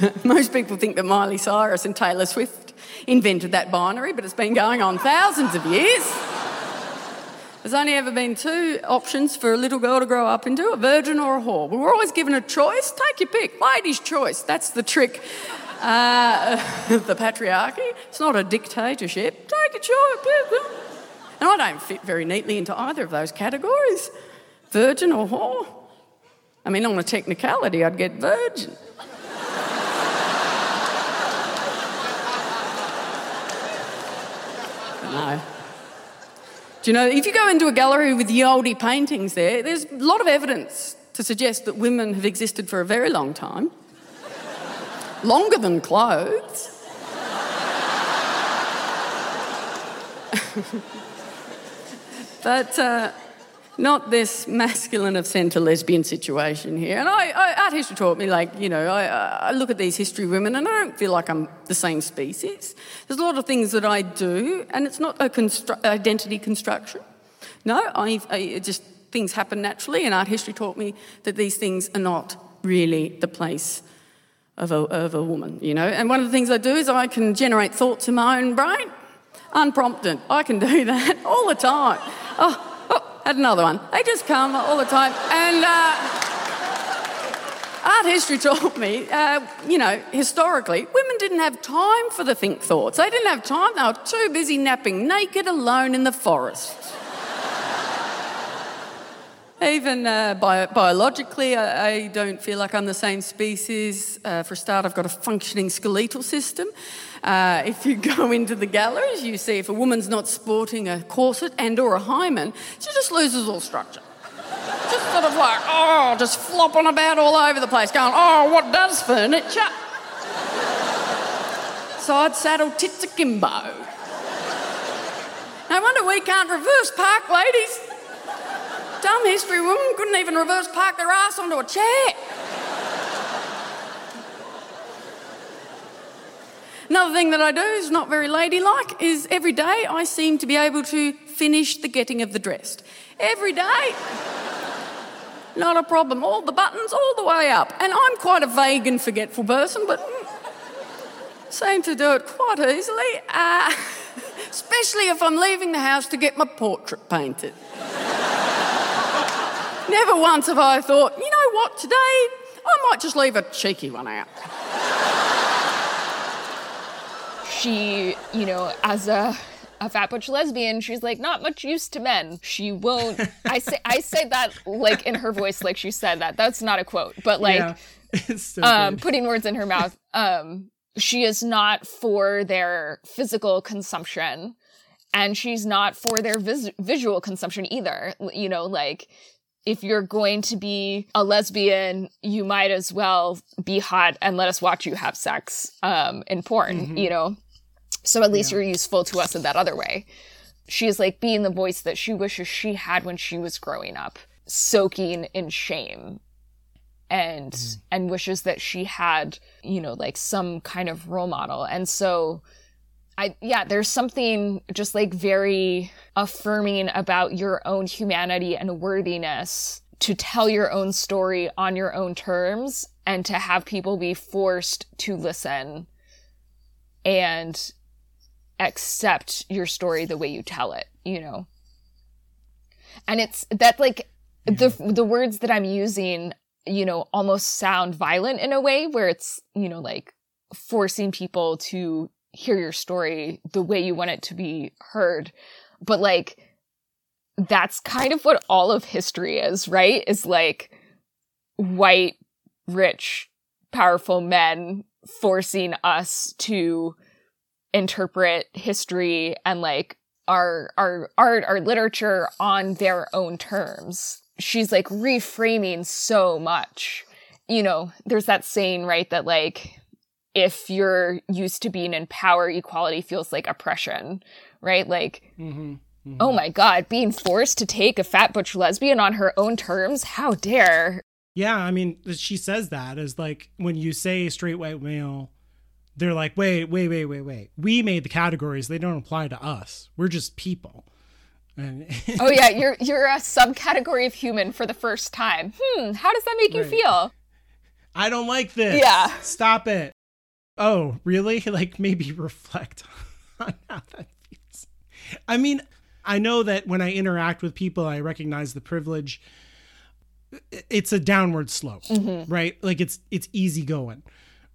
Most people think that Miley Cyrus and Taylor Swift invented that binary, but it's been going on thousands of years. There's only ever been two options for a little girl to grow up into a virgin or a whore. We're always given a choice. Take your pick. Lady's choice. That's the trick uh, the patriarchy. It's not a dictatorship. Take a choice. And I don't fit very neatly into either of those categories virgin or whore. I mean, on a technicality, I'd get virgin. no. Do you know, if you go into a gallery with the oldie paintings there, there's a lot of evidence to suggest that women have existed for a very long time. Longer than clothes. but uh, not this masculine of centre lesbian situation here. And I, I, art history taught me, like, you know, I, I look at these history women and I don't feel like I'm the same species. There's a lot of things that I do, and it's not a constru- identity construction. No, I, I just things happen naturally, and art history taught me that these things are not really the place of a, of a woman, you know. And one of the things I do is I can generate thoughts in my own brain, unprompted. I can do that all the time. Oh, oh had another one. They just come all the time. And uh, art history taught me, uh, you know, historically, women didn't have time for the think thoughts. They didn't have time. They were too busy napping naked alone in the forest. Even uh, bio- biologically, I, I, don't feel like I'm the same species. Uh, for a start, I've got a functioning skeletal system. Uh, if you go into the galleries, you see if a woman's not sporting a corset and or a hymen, she just loses all structure. just sort of like, oh, just flopping about all over the place, going, oh, what does furniture? Side saddle tits akimbo. No wonder we can't reverse park, ladies. Dumb history women couldn't even reverse park their ass onto a chair. Another thing that I do is not very ladylike is every day I seem to be able to finish the getting of the dressed. Every day. Not a problem. All the buttons, all the way up. And I'm quite a vague and forgetful person, but seem to do it quite easily. Uh, especially if I'm leaving the house to get my portrait painted. Never once have I thought, you know what, today I might just leave a cheeky one out. She, you know, as a a fat butch lesbian, she's like not much use to men. She won't. I say I say that like in her voice, like she said that. That's not a quote, but like yeah, so um, putting words in her mouth. Um, she is not for their physical consumption, and she's not for their vis- visual consumption either. You know, like if you're going to be a lesbian, you might as well be hot and let us watch you have sex um, in porn, mm-hmm. you know? So at least yeah. you're useful to us in that other way. She's like being the voice that she wishes she had when she was growing up, soaking in shame and mm. and wishes that she had, you know, like some kind of role model. And so I yeah, there's something just like very affirming about your own humanity and worthiness to tell your own story on your own terms and to have people be forced to listen and accept your story the way you tell it, you know. And it's that like the the words that I'm using, you know, almost sound violent in a way where it's, you know, like forcing people to hear your story the way you want it to be heard. But like, that's kind of what all of history is, right? Is like white, rich, powerful men forcing us to interpret history and like our our art, our literature on their own terms. She's like reframing so much. You know, there's that saying, right, that like if you're used to being in power, equality feels like oppression, right? Like, mm-hmm, mm-hmm. oh my God, being forced to take a fat butch lesbian on her own terms? How dare? Yeah, I mean, she says that as like when you say straight white male, they're like, wait, wait, wait, wait, wait. We made the categories; they don't apply to us. We're just people. Oh yeah, you're you're a subcategory of human for the first time. Hmm, how does that make right. you feel? I don't like this. Yeah. Stop it oh, really? Like maybe reflect on how that feels. I mean, I know that when I interact with people, I recognize the privilege. It's a downward slope, mm-hmm. right? Like it's it's easy going.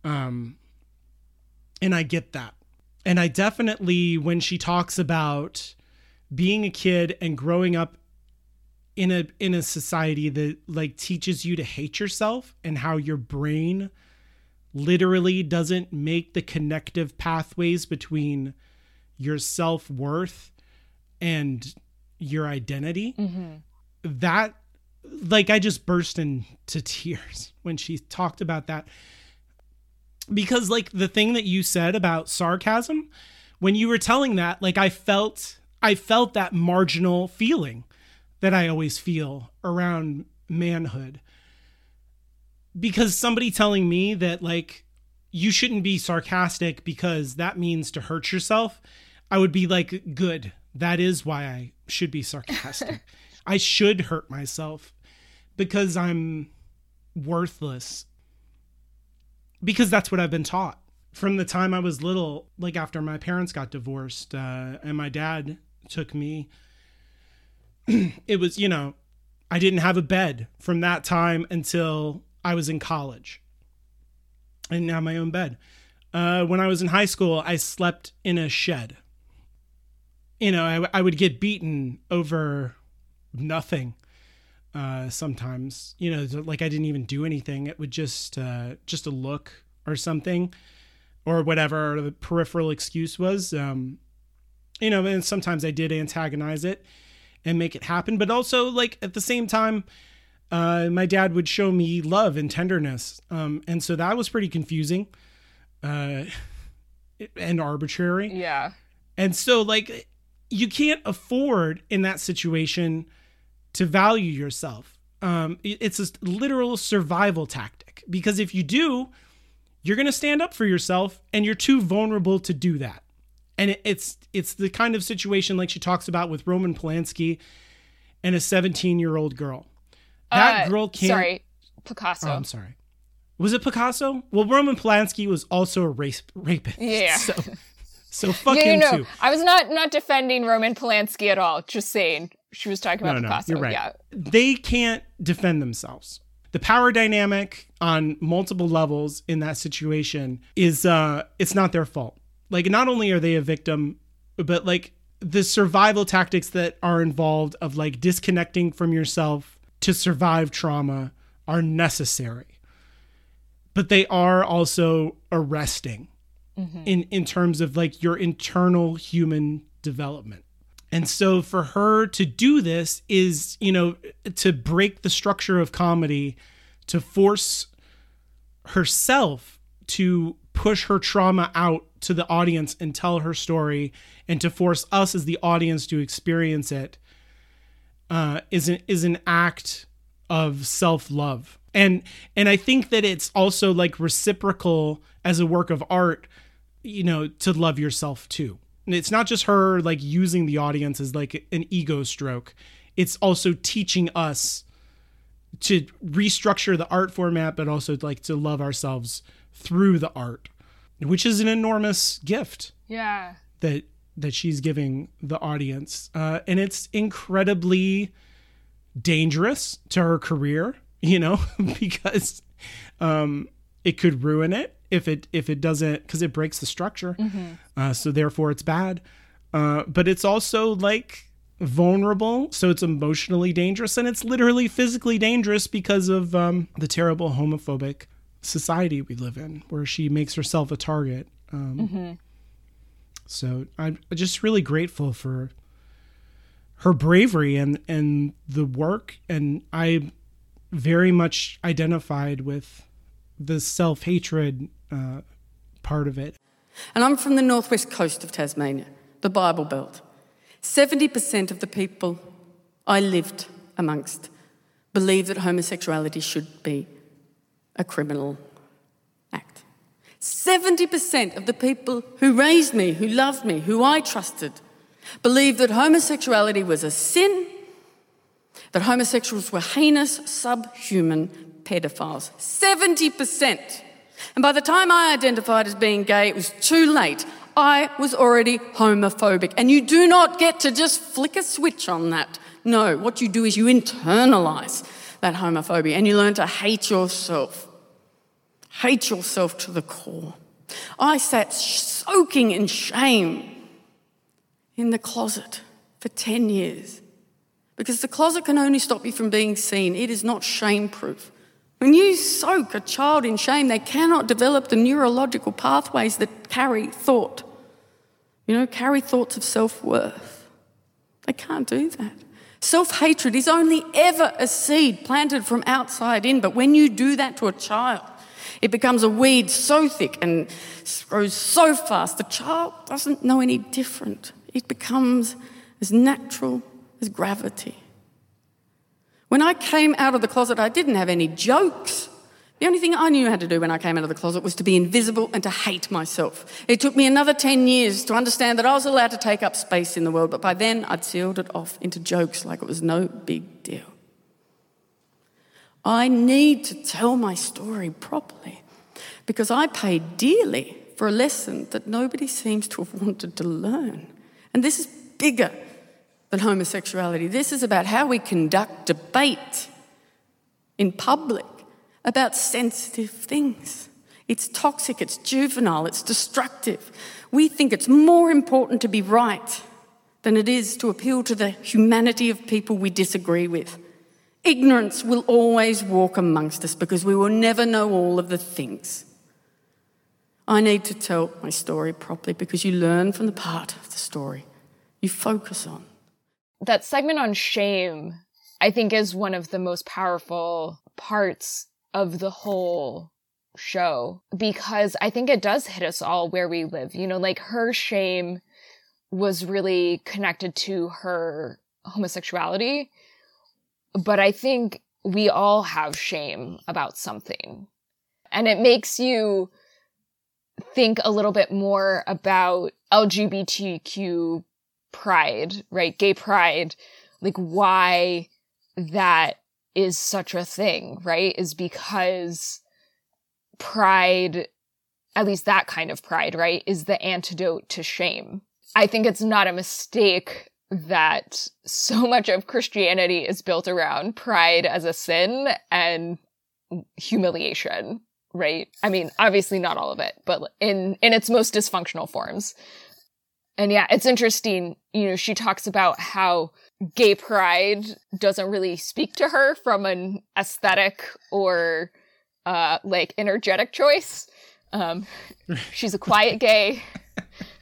Um and I get that. And I definitely when she talks about being a kid and growing up in a in a society that like teaches you to hate yourself and how your brain literally doesn't make the connective pathways between your self worth and your identity, mm-hmm. that, like, I just burst into tears when she talked about that. Because, like, the thing that you said about sarcasm, when you were telling that, like, I felt, I felt that marginal feeling that I always feel around manhood because somebody telling me that like you shouldn't be sarcastic because that means to hurt yourself, I would be like, good. That is why I should be sarcastic. I should hurt myself because I'm worthless. because that's what I've been taught from the time I was little. Like after my parents got divorced uh, and my dad took me, it was you know I didn't have a bed from that time until I was in college. I didn't have my own bed. Uh, when I was in high school, I slept in a shed. You know, I, I would get beaten over nothing uh, sometimes. You know, like I didn't even do anything. It would just uh, just a look or something, or whatever the peripheral excuse was. Um, you know, and sometimes I did antagonize it and make it happen, but also like at the same time, uh, my dad would show me love and tenderness, um, and so that was pretty confusing uh, and arbitrary. Yeah. And so, like, you can't afford in that situation to value yourself. Um, it's a literal survival tactic because if you do, you're going to stand up for yourself, and you're too vulnerable to do that. And it's it's the kind of situation like she talks about with Roman Polanski and a 17 year old girl. That Uh, girl can't. Sorry, Picasso. Oh, I'm sorry. Was it Picasso? Well, Roman Polanski was also a race rapist. Yeah. So, so fuck yeah, him no, no. too. I was not not defending Roman Polanski at all. Just saying she was talking about No, no, Picasso. you're right. Yeah. They can't defend themselves. The power dynamic on multiple levels in that situation is uh it's not their fault. Like not only are they a victim, but like the survival tactics that are involved of like disconnecting from yourself to survive trauma are necessary. But they are also arresting mm-hmm. in in terms of like your internal human development. And so for her to do this is, you know, to break the structure of comedy, to force herself to push her trauma out to the audience and tell her story and to force us as the audience to experience it uh, is an is an act of self-love. And and I think that it's also like reciprocal as a work of art, you know, to love yourself too. And it's not just her like using the audience as like an ego stroke. It's also teaching us to restructure the art format, but also like to love ourselves through the art, which is an enormous gift Yeah. that that she's giving the audience, uh, and it's incredibly dangerous to her career. You know, because um, it could ruin it if it if it doesn't because it breaks the structure. Uh, so therefore, it's bad. Uh, but it's also like vulnerable, so it's emotionally dangerous, and it's literally physically dangerous because of um, the terrible homophobic society we live in, where she makes herself a target. Um, So I'm just really grateful for her bravery and and the work, and I very much identified with the self hatred uh, part of it. And I'm from the northwest coast of Tasmania, the Bible Belt. 70% of the people I lived amongst believe that homosexuality should be a criminal. 70% of the people who raised me, who loved me, who I trusted, believed that homosexuality was a sin, that homosexuals were heinous, subhuman pedophiles. 70%. And by the time I identified as being gay, it was too late. I was already homophobic. And you do not get to just flick a switch on that. No, what you do is you internalize that homophobia and you learn to hate yourself. Hate yourself to the core. I sat soaking in shame in the closet for 10 years because the closet can only stop you from being seen. It is not shame proof. When you soak a child in shame, they cannot develop the neurological pathways that carry thought. You know, carry thoughts of self worth. They can't do that. Self hatred is only ever a seed planted from outside in, but when you do that to a child, it becomes a weed so thick and grows so fast, the child doesn't know any different. It becomes as natural as gravity. When I came out of the closet, I didn't have any jokes. The only thing I knew how to do when I came out of the closet was to be invisible and to hate myself. It took me another 10 years to understand that I was allowed to take up space in the world, but by then I'd sealed it off into jokes like it was no big deal. I need to tell my story properly. because I paid dearly for a lesson that nobody seems to have wanted to learn. And this is bigger than homosexuality. This is about how we conduct debate in public about sensitive things. It's toxic, it's juvenile, it's destructive. We think it's more important to be right than it is to appeal to the humanity of people we disagree with. Ignorance will always walk amongst us because we will never know all of the things. I need to tell my story properly because you learn from the part of the story you focus on. That segment on shame, I think, is one of the most powerful parts of the whole show because I think it does hit us all where we live. You know, like her shame was really connected to her homosexuality. But I think we all have shame about something. And it makes you think a little bit more about LGBTQ pride, right? Gay pride, like why that is such a thing, right? Is because pride, at least that kind of pride, right, is the antidote to shame. I think it's not a mistake that so much of Christianity is built around pride as a sin and humiliation, right? I mean, obviously not all of it, but in in its most dysfunctional forms. And yeah, it's interesting, you know, she talks about how gay pride doesn't really speak to her from an aesthetic or uh like energetic choice. Um she's a quiet gay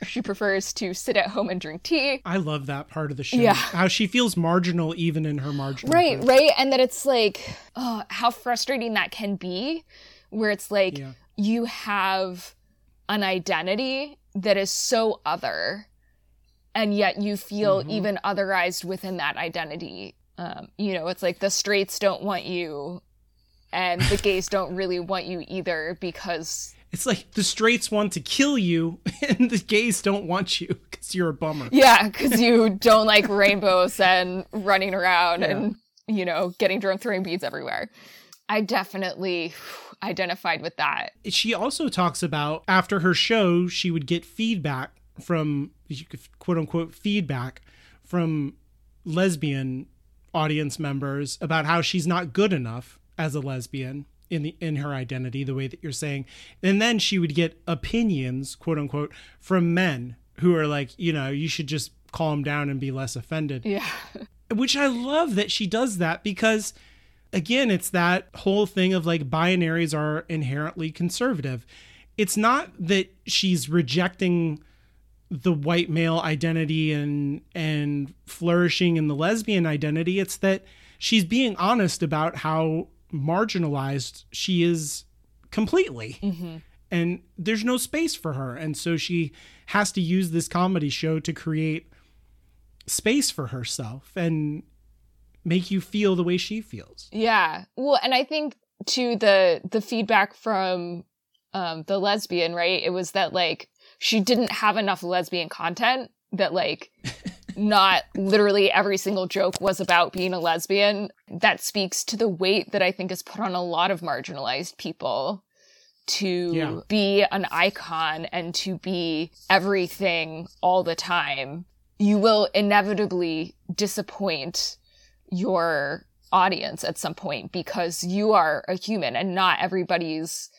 she prefers to sit at home and drink tea. I love that part of the show. Yeah. How she feels marginal even in her marginal. Right, right. And that it's like, oh, how frustrating that can be, where it's like Yeah. you have an identity that is so other, and yet you feel even otherized within that identity. Um, you know, it's like the straights don't want you, and the gays don't really want you either because It's like the straights want to kill you and the gays don't want you because you're a bummer. Yeah, because you don't like rainbows and running around and, you know, getting drunk, throwing beads everywhere. I definitely identified with that. She also talks about after her show, she would get feedback from quote unquote feedback from lesbian audience members about how she's not good enough as a lesbian in the in her identity the way that you're saying and then she would get opinions quote unquote from men who are like you know you should just calm down and be less offended Yeah. which I love that she does that because again it's that whole thing of like binaries are inherently conservative. It's not that she's rejecting the white male identity and and flourishing in the lesbian identity, it's that she's being honest about how marginalized she is completely. And there's no space for her and so she has to use this comedy show to create space for herself and make you feel the way she feels. Yeah. Well, and I think to the the feedback from um the lesbian, right? It was that like she didn't have enough lesbian content that like not literally every single joke was about being a lesbian. That speaks to the weight that I think is put on a lot of marginalized people to Yeah. be an icon and to be everything all the time. You will inevitably disappoint your audience at some point because you are a human and not everybody's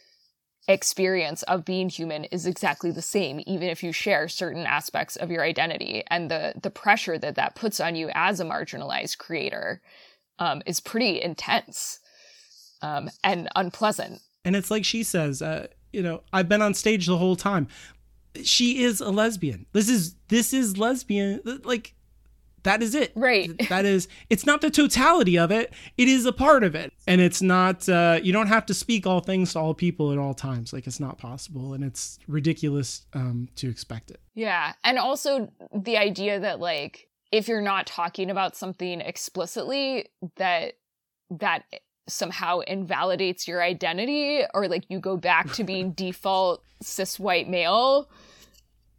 experience of being human is exactly the same even if you share certain aspects of your identity and the the pressure that that puts on you as a marginalized creator um, is pretty intense um, and unpleasant And it's like she says, uh, you know, I've been on stage the whole time. She is a lesbian. This is this is lesbian like that is it. Right. That is it's not the totality of it. It is a part of it. And it's not uh you don't have to speak all things to all people at all times. Like it's not possible and it's ridiculous um to expect it. Yeah. And also the idea that like if you're not talking about something explicitly that that somehow invalidates your identity or like you go back to being default cis white male.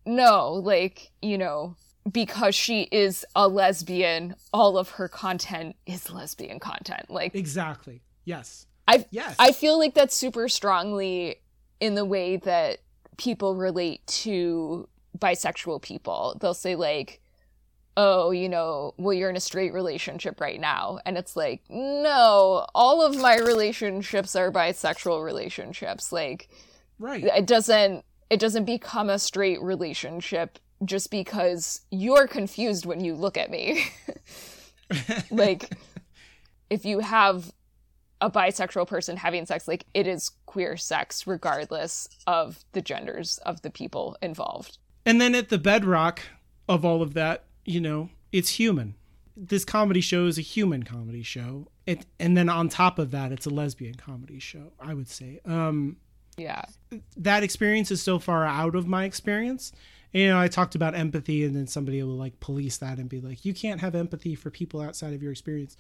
No, like, you know, because she is a lesbian, all of her content is lesbian content. Like Exactly. Yes. I Yes. I feel like that's super strongly in the way that people relate to bisexual people. They'll say like, oh, you know, well, you're in a straight relationship right now. And it's like, no, all of my relationships are bisexual relationships. Like, Right. it doesn't, it doesn't become a straight relationship just because you're confused when you look at me. like, if you have a bisexual person having sex, like, it is queer sex regardless of the genders of the people involved. And then at the bedrock of all of that, you know, it's human. This comedy show is a human comedy show. It, and then on top of that, it's a lesbian comedy show, I would say. Um, Yeah. that experience is so far out of my experience. You know, I talked about empathy, and then somebody will like police that and be like, you can't have empathy for people outside of your experience.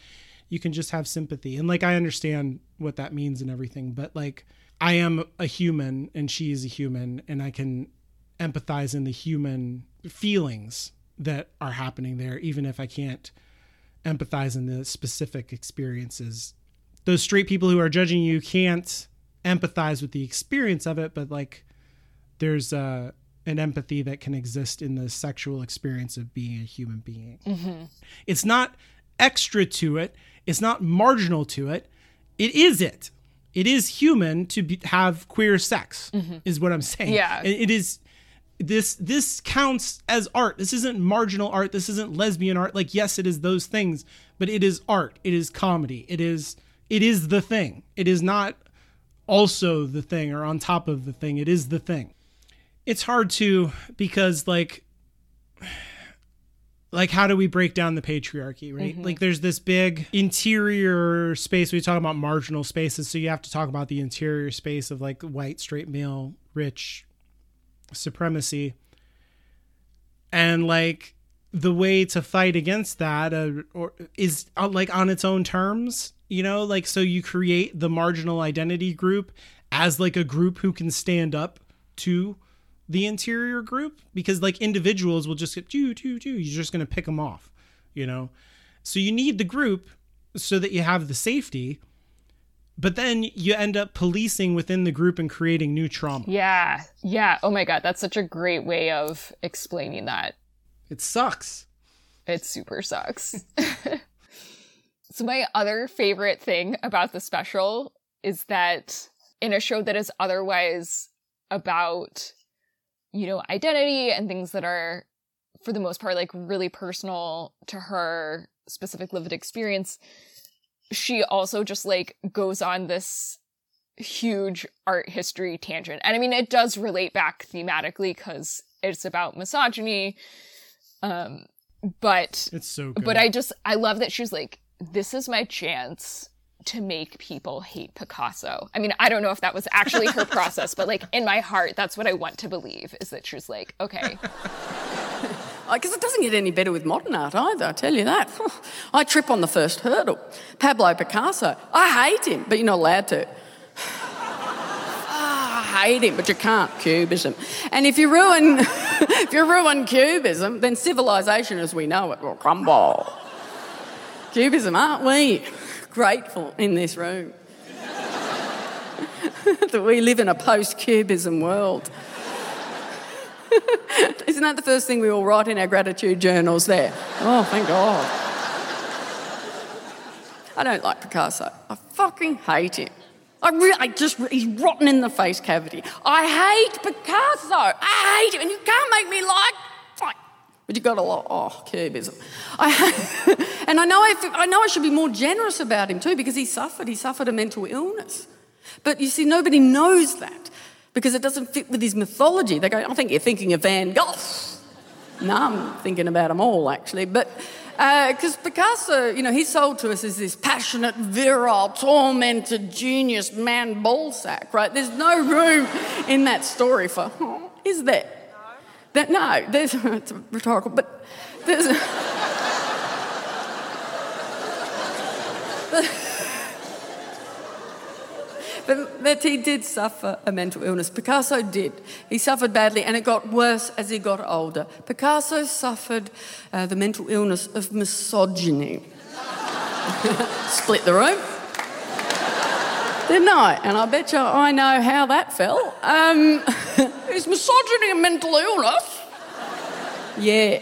You can just have sympathy. And like, I understand what that means and everything, but like, I am a human and she is a human, and I can empathize in the human feelings that are happening there, even if I can't empathize in the specific experiences. Those straight people who are judging you can't empathize with the experience of it, but like there's uh, an empathy that can exist in the sexual experience of being a human being. Mm-hmm. It's not extra to it, it's not marginal to it. It is it. It is human to be, have queer sex, mm-hmm. is what I'm saying. Yeah. It- it is this this counts as art. This isn't marginal art. This isn't lesbian art. Like yes it is those things but it is art. It is comedy. It is it is the thing. It is not also the thing or on top of the thing. It is the thing it's hard to because like like how do we break down the patriarchy right? Like there's this big interior space. We talk about marginal spaces so you have to talk about the interior space of like white straight male rich supremacy. And like the way to fight against that uh, or is uh, like on its own terms you know? Like so you create the marginal identity group as like a group who can stand up to the interior group because like individuals will just get do do do you're just going to pick them off you know so you need the group so that you have the safety but then you end up policing within the group and creating new trauma Yeah. Yeah. Oh my God. That's such a great way of explaining that. it sucks It super sucks. so, my other favorite thing about the special is that in a show that is otherwise about, you know, identity and things that are, for the most part, like really personal to her specific lived experience, she also just like goes on this huge art history tangent. And I mean, it does relate back thematically because it's about misogyny. Um, but it's so good but I just I love that she's like, this is my chance to make people hate Picasso. I mean, I don't know if that was actually her process, but like in my heart, that's what I want to believe is that she's like, okay, Because it doesn't get any better with modern art either, I tell you that. I trip on the first hurdle. Pablo Picasso, I hate him, but you're not allowed to. I hate him, but you can't. Cubism. And if you ruin, if you ruin Cubism, then civilization as we know it will crumble. Cubism, aren't we grateful in this room that we live in a post-Cubism world? Isn't that the first thing we all write in our gratitude journals there? Oh, thank God. I don't like Picasso. I fucking hate him. I really, I just, he's rotten in the face cavity. I hate Picasso. I hate him, and you can't make me like but you got a lot. Oh, cubism. And I know I, I know I should be more generous about him too because he suffered. He suffered a mental illness. But you see, nobody knows that because it doesn't fit with his mythology. They go, I think you're thinking of Van Gogh. No, I'm thinking about them all actually. But uh, because Picasso, you know, he's sold to us as this passionate, virile, tormented, genius man ballsack, right? There's no room in that story for, oh, is there? That, no, there's, it's rhetorical, but there's. But that he did suffer a mental illness. Picasso did. He suffered badly, and it got worse as he got older. Picasso suffered uh, the mental illness of misogyny. Split the room. Didn't I? And I bet you I know how that felt. Um, is misogyny a mental illness? Yeah.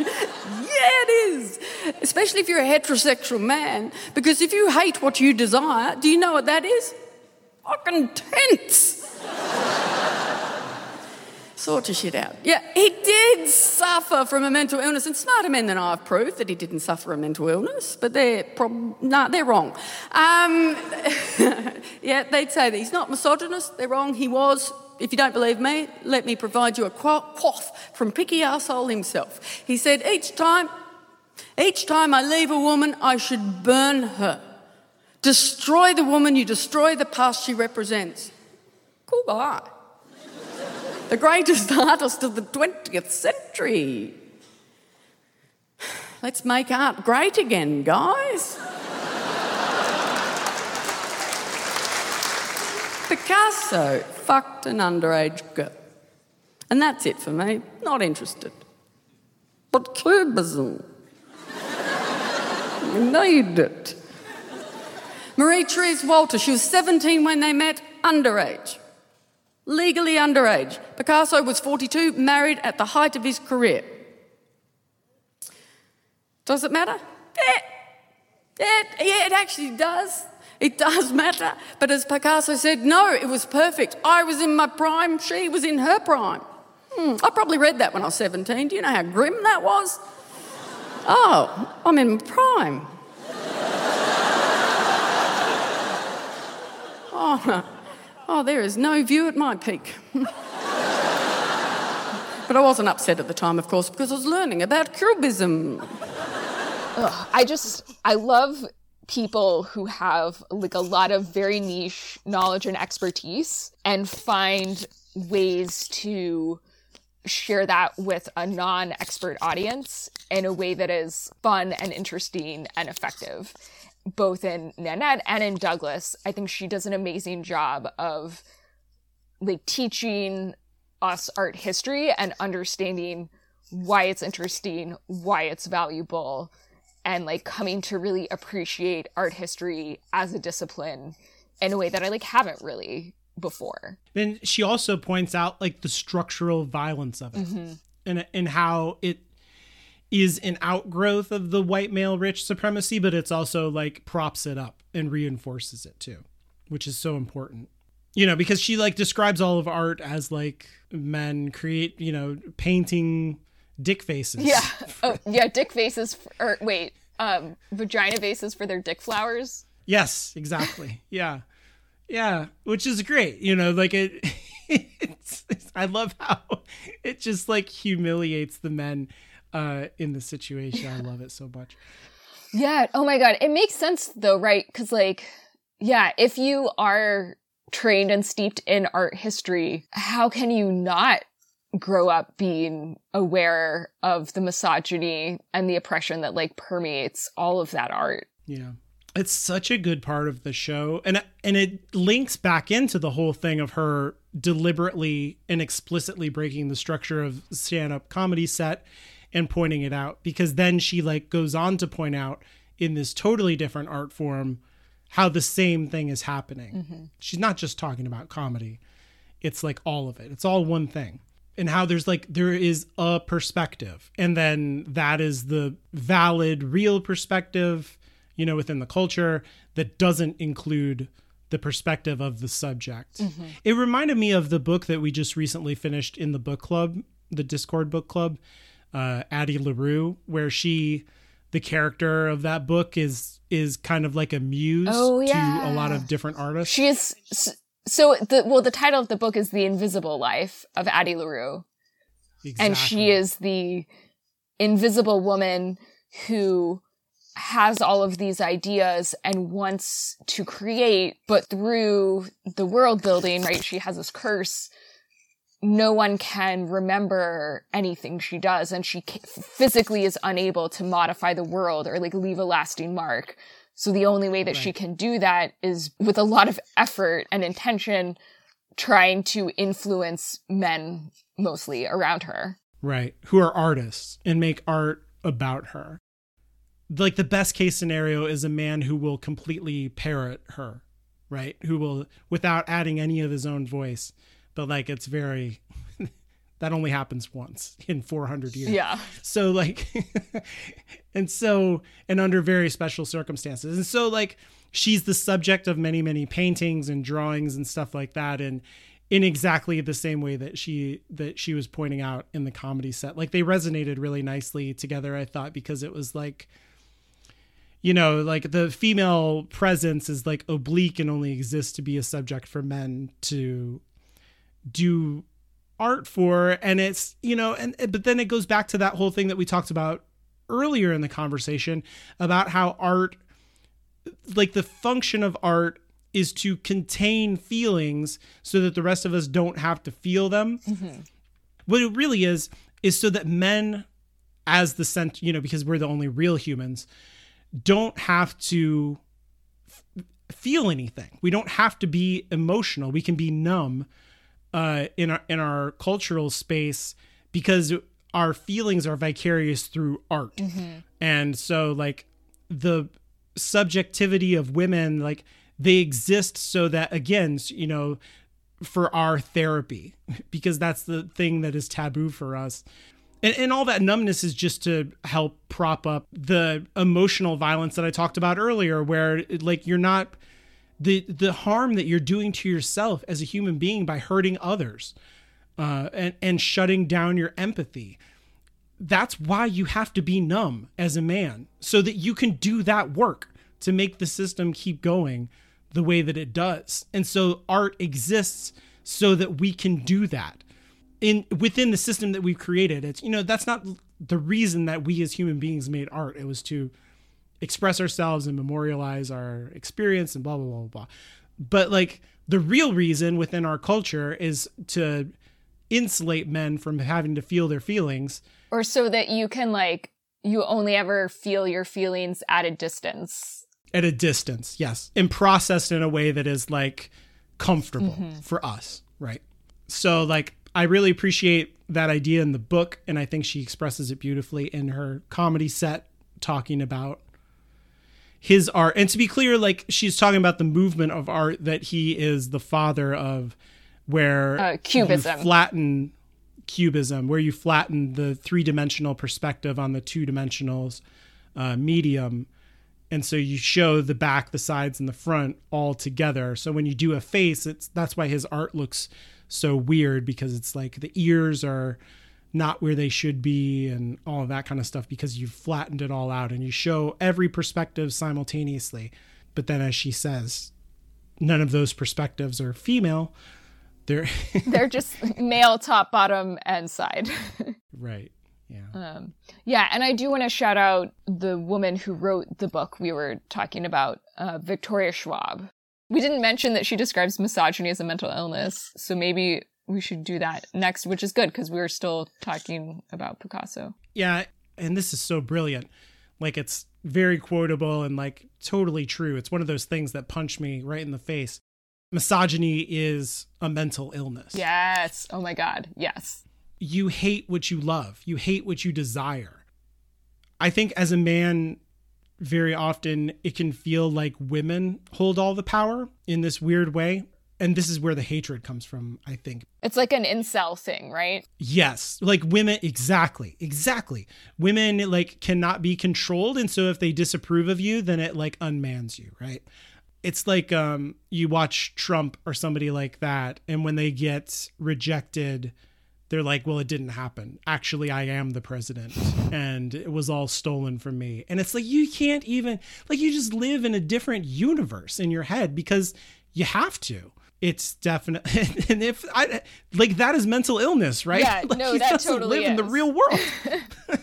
yeah, it is. Especially if you're a heterosexual man. Because if you hate what you desire, do you know what that is? Fucking tense. Sort your shit out. Yeah, he did suffer from a mental illness, and smarter men than I have proved that he didn't suffer a mental illness, but they're prob- no, they're wrong. Um, yeah, they'd say that he's not misogynist. They're wrong. He was. If you don't believe me, let me provide you a quaff from Picky Arsehole himself. He said, each time, each time I leave a woman, I should burn her. Destroy the woman, you destroy the past she represents. Cool guy the greatest artist of the 20th century. Let's make art great again, guys. Picasso fucked an underage girl. And that's it for me. Not interested. But Cubism. You need it. Marie Therese Walter, she was 17 when they met, underage legally underage. Picasso was 42, married at the height of his career. Does it matter? Yeah. Yeah, yeah, it actually does. It does matter. But as Picasso said, no, it was perfect. I was in my prime, she was in her prime. Hmm, I probably read that when I was 17. Do you know how grim that was? Oh, I'm in prime. oh, Oh, there is no view at my peak. but I wasn't upset at the time, of course, because I was learning about cubism. Ugh, I just, I love people who have like a lot of very niche knowledge and expertise and find ways to share that with a non expert audience in a way that is fun and interesting and effective both in Nanette and in Douglas. I think she does an amazing job of like teaching us art history and understanding why it's interesting, why it's valuable, and like coming to really appreciate art history as a discipline in a way that I like haven't really before. And she also points out like the structural violence of it mm-hmm. and and how it is an outgrowth of the white male rich supremacy, but it's also like props it up and reinforces it too, which is so important. You know, because she like describes all of art as like men create, you know, painting dick faces. Yeah. oh, yeah, dick faces for, or wait, um vagina faces for their dick flowers. Yes, exactly. yeah. Yeah, which is great. You know, like it it's, it's I love how it just like humiliates the men uh, in the situation. I love it so much. Yeah. Oh my God. It makes sense though, right? Because, like, yeah, if you are trained and steeped in art history, how can you not grow up being aware of the misogyny and the oppression that like permeates all of that art? Yeah. It's such a good part of the show and and it links back into the whole thing of her deliberately and explicitly breaking the structure of stand-up comedy set and pointing it out because then she like goes on to point out in this totally different art form how the same thing is happening. Mm-hmm. She's not just talking about comedy. It's like all of it. It's all one thing. And how there's like there is a perspective and then that is the valid real perspective, you know, within the culture that doesn't include the perspective of the subject. Mm-hmm. It reminded me of the book that we just recently finished in the book club, the Discord book club, uh, Addie LaRue, where she, the character of that book, is is kind of like a muse oh, yeah. to a lot of different artists. She is so the well, the title of the book is "The Invisible Life" of Addie LaRue, exactly. and she is the invisible woman who has all of these ideas and wants to create, but through the world building, right? She has this curse no one can remember anything she does and she physically is unable to modify the world or like leave a lasting mark. So the only way that right. she can do that is with a lot of effort and intention trying to influence men mostly around her. Right. Who are artists and make art about her. Like the best case scenario is a man who will completely parrot her right? Who will without adding any of his own voice. But like it's very that only happens once in 400 years. Yeah. So like and so and under very special circumstances. And so like she's the subject of many many paintings and drawings and stuff like that and in exactly the same way that she that she was pointing out in the comedy set. Like they resonated really nicely together I thought because it was like you know, like the female presence is like oblique and only exists to be a subject for men to do art for and it's you know and but then it goes back to that whole thing that we talked about earlier in the conversation about how art like the function of art is to contain feelings so that the rest of us don't have to feel them. Mm-hmm. What it really is is so that men as the center you know because we're the only real humans don't have to f- feel anything. We don't have to be emotional. We can be numb uh, in our in our cultural space because our feelings are vicarious through art, and so like the subjectivity of women, like they exist so that again, you know, for our therapy because that's the thing that is taboo for us. And, and all that numbness is just to help prop up the emotional violence that I talked about earlier, where like you're not the the harm that you're doing to yourself as a human being by hurting others uh, and and shutting down your empathy. That's why you have to be numb as a man, so that you can do that work to make the system keep going the way that it does. And so art exists so that we can do that in within the system that we've created. It's you know that's not the reason that we as human beings made art. It was to express ourselves and memorialize our experience and blah blah blah blah. But like the real reason within our culture is to insulate men from having to feel their feelings. Or so that you can like you only ever feel your feelings at a distance. At a distance, yes. And processed in a way that is like comfortable Mm-hmm. for us, right? So like I really appreciate that idea in the book and I think she expresses it beautifully in her comedy set talking about his art. And to be clear, like she's talking about the movement of art that he is the father of where Uh, cubism. you flatten cubism, where you flatten the three dimensional perspective on the two dimensionals uh, medium. And so you show the back, the sides, and the front all together. So when you do a face, it's that's why his art looks so weird because it's like the ears are not where they should be and all of that kind of stuff because you've flattened it all out and you show every perspective simultaneously. But then as she says, none of those perspectives are female. They're They're just male, top, bottom, and side. right. Yeah. Yeah, and I do want to shout out the woman who wrote the book we were talking about, uh, Victoria Schwab. We didn't mention that she describes misogyny as a mental illness, so maybe we should do that next, which is good because we were still talking about Picasso. Yeah, and this is so brilliant. Like it's very quotable and like totally true. It's one of those things that punch me right in the face. Misogyny is a mental illness. Yes. Oh my God. Yes. You hate what you love. You hate what you desire. I think as a man very often it can feel like women hold all the power in this weird way. And this is where the hatred comes from, I think. It's like an incel thing, right? Yes, like women exactly. Exactly. Women like cannot be controlled and so if they disapprove of you then it like unmans you, right? It's like um you watch Trump or somebody like that and when they get rejected they're like, "Well, it didn't happen. Actually, I am the president and it was all stolen from me." And it's like you can't even like you just live in a different universe in your head because you have to. It's definitely and if I like that is mental illness, right? Yeah, like no, he that doesn't totally live in the real world.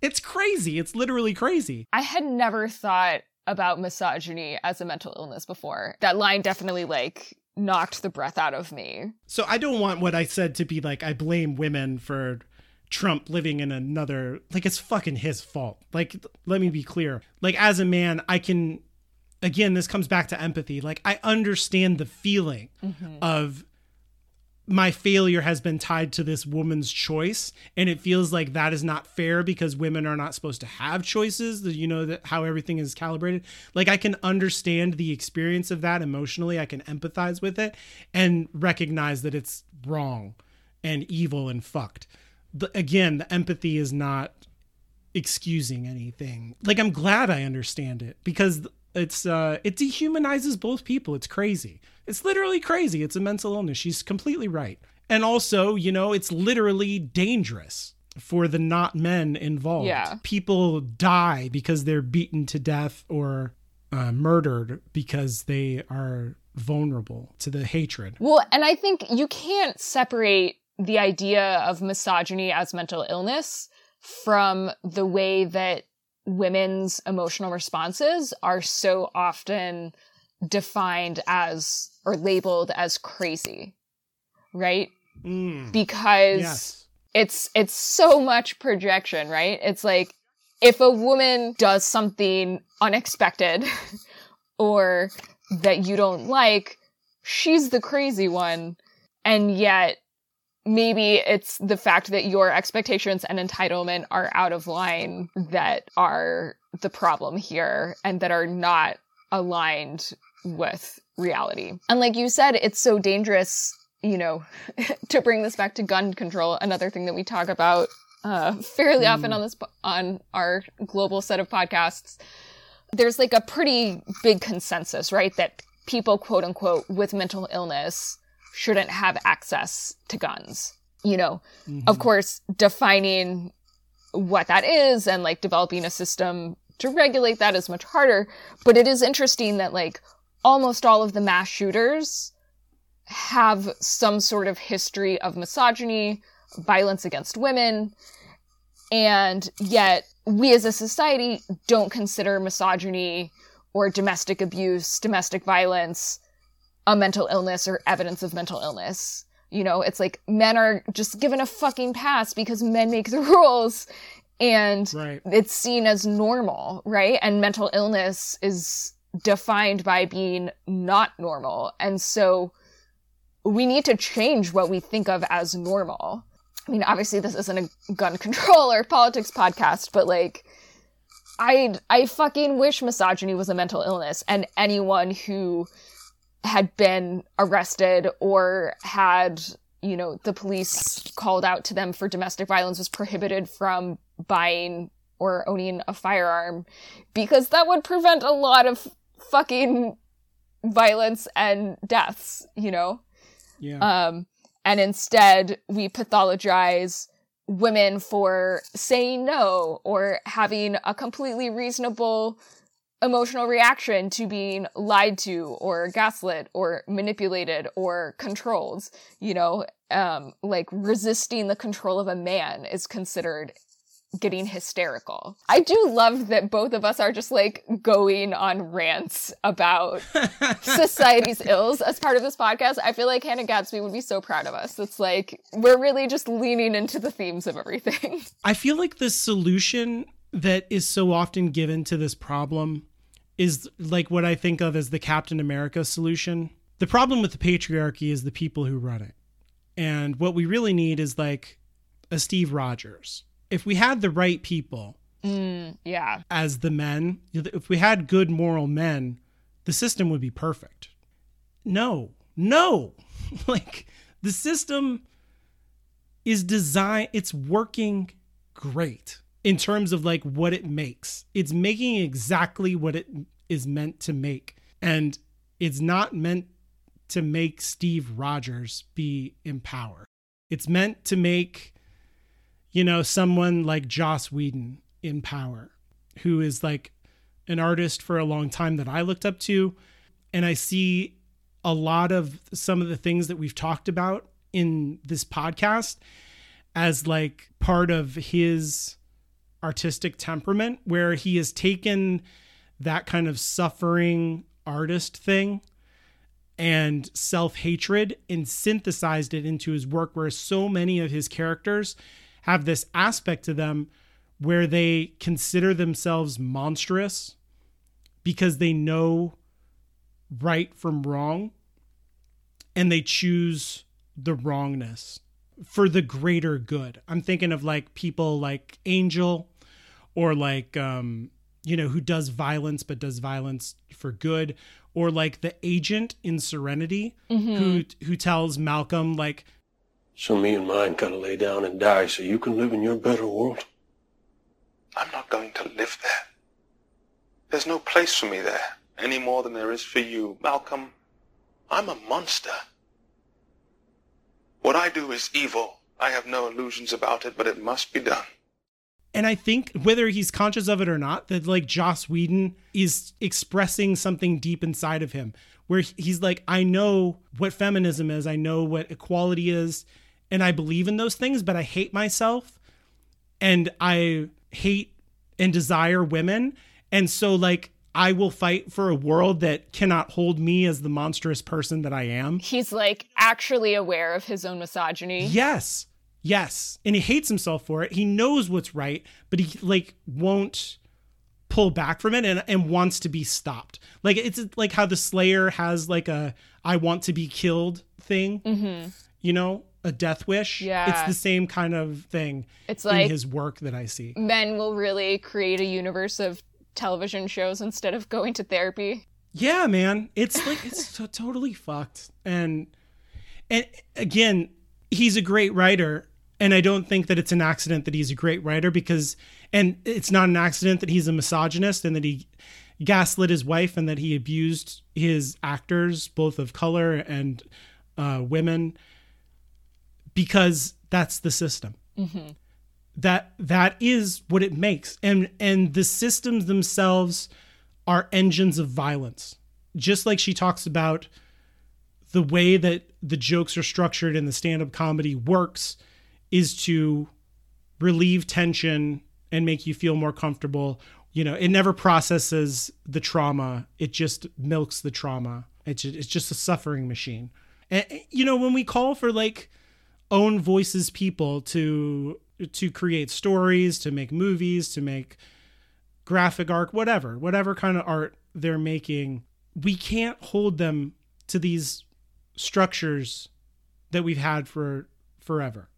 it's crazy. It's literally crazy. I had never thought about misogyny as a mental illness before. That line definitely like knocked the breath out of me. So I don't want what I said to be like I blame women for Trump living in another like it's fucking his fault. Like let me be clear. Like as a man, I can again this comes back to empathy. Like I understand the feeling mm-hmm. of my failure has been tied to this woman's choice and it feels like that is not fair because women are not supposed to have choices you know that how everything is calibrated. Like i can understand the experience of that emotionally. I can empathize with it and recognize that it's wrong and evil and fucked. The, again the empathy is not excusing anything. Like i'm glad i understand it because it's uh it dehumanizes both people. It's crazy. It's literally crazy. It's a mental illness. She's completely right. And also you know it's literally dangerous for the not men involved. Yeah. people die because they're beaten to death or uh, murdered because they are vulnerable to the hatred. Well, and I think you can't separate the idea of misogyny as mental illness from the way that women's emotional responses are so often defined as or labeled as crazy. Right? Mm, Because yes it's it's so much projection, right? It's like if a woman does something unexpected or that you don't like, she's the crazy one. And yet maybe it's the fact that your expectations and entitlement are out of line that are the problem here and that are not aligned with reality. And like you said, it's so dangerous, you know, to bring this back to gun control, another thing that we talk about uh, fairly often on this on our global set of podcasts. There's like a pretty big consensus, right, that people quote unquote with mental illness shouldn't have access to guns. You know, mm-hmm. of course, defining what that is and like developing a system to regulate that is much harder. But it is interesting that like almost all of the mass shooters have some sort of history of misogyny, violence against women, and yet we as a society don't consider misogyny or domestic abuse, domestic violence a mental illness or evidence of mental illness. You know, it's like men are just given a fucking pass because men make the rules and Right. it's seen as normal, right? And mental illness is defined by being not normal. And so we need to change what we think of as normal. I mean, obviously this isn't a gun control or politics podcast, but like I I fucking wish misogyny was a mental illness and anyone who had been arrested or had, you know, the police called out to them for domestic violence was prohibited from buying or owning a firearm because that would prevent a lot of fucking violence and deaths, you know? yeah Um, and instead, we pathologize women for saying no or having a completely reasonable emotional reaction to being lied to or gaslit or manipulated or controlled. You know, um, like resisting the control of a man is considered getting hysterical. I do love that both of us are just like going on rants about society's ills as part of this podcast. I feel like Hannah Gadsby would be so proud of us. It's like we're really just leaning into the themes of everything. I feel like the solution that is so often given to this problem is like what I think of as the Captain America solution. The problem with the patriarchy is the people who run it. And what we really need is like a Steve Rogers. If we had the right people mm, yeah. as the men, if we had good moral men, the system would be perfect. No, no. like the system is designed, it's working great in terms of like what it makes. It's making exactly what it is meant to make. And it's not meant to make Steve Rogers be in power. It's meant to make, you know, someone like Joss Whedon in power, who is like an artist for a long time that I looked up to. And I see a lot of some of the things that we've talked about in this podcast as like part of his artistic temperament, where he has taken that kind of suffering artist thing and self hatred and synthesized it into his work, where so many of his characters have this aspect to them where they consider themselves monstrous because they know right from wrong and they choose the wrongness for the greater good. I'm thinking of like people like Angel or like um you know who does violence but does violence for good or like the agent in Serenity who who tells Malcolm like So me and mine gotta lay down and die so you can live in your better world. I'm not going to live there. There's no place for me there, any more than there is for you. Malcolm, I'm a monster. What I do is evil. I have no illusions about it, but it must be done. And I think whether he's conscious of it or not, that like Joss Whedon is expressing something deep inside of him where he's like, I know what feminism is, I know what equality is, and I believe in those things, but I hate myself and I hate and desire women. And so, like, I will fight for a world that cannot hold me as the monstrous person that I am. He's like actually aware of his own misogyny. Yes. Yes. And he hates himself for it. He knows what's right, but he like won't pull back from it and, and wants to be stopped. Like it's like how the Slayer has like a I want to be killed thing. Mm-hmm. You know, a death wish. Yeah. It's the same kind of thing It's in like his work that I see. men will really create a universe of television shows instead of going to therapy. Yeah, man. It's like it's t- totally fucked. And and again, he's a great writer and I don't think that it's an accident that he's a great writer because and it's not an accident that he's a misogynist and that he gaslit his wife and that he abused his actors both of color and uh, women because that's the system. That that is what it makes. And and the systems themselves are engines of violence. Just like she talks about the way that the jokes are structured in the stand-up comedy works is to relieve tension and make you feel more comfortable. You know it never processes the trauma. It just milks the trauma. It's it's just a suffering machine. And you know when we call for like own voices people to to create stories to make movies to make graphic art whatever whatever kind of art they're making we can't hold them to these structures that we've had for forever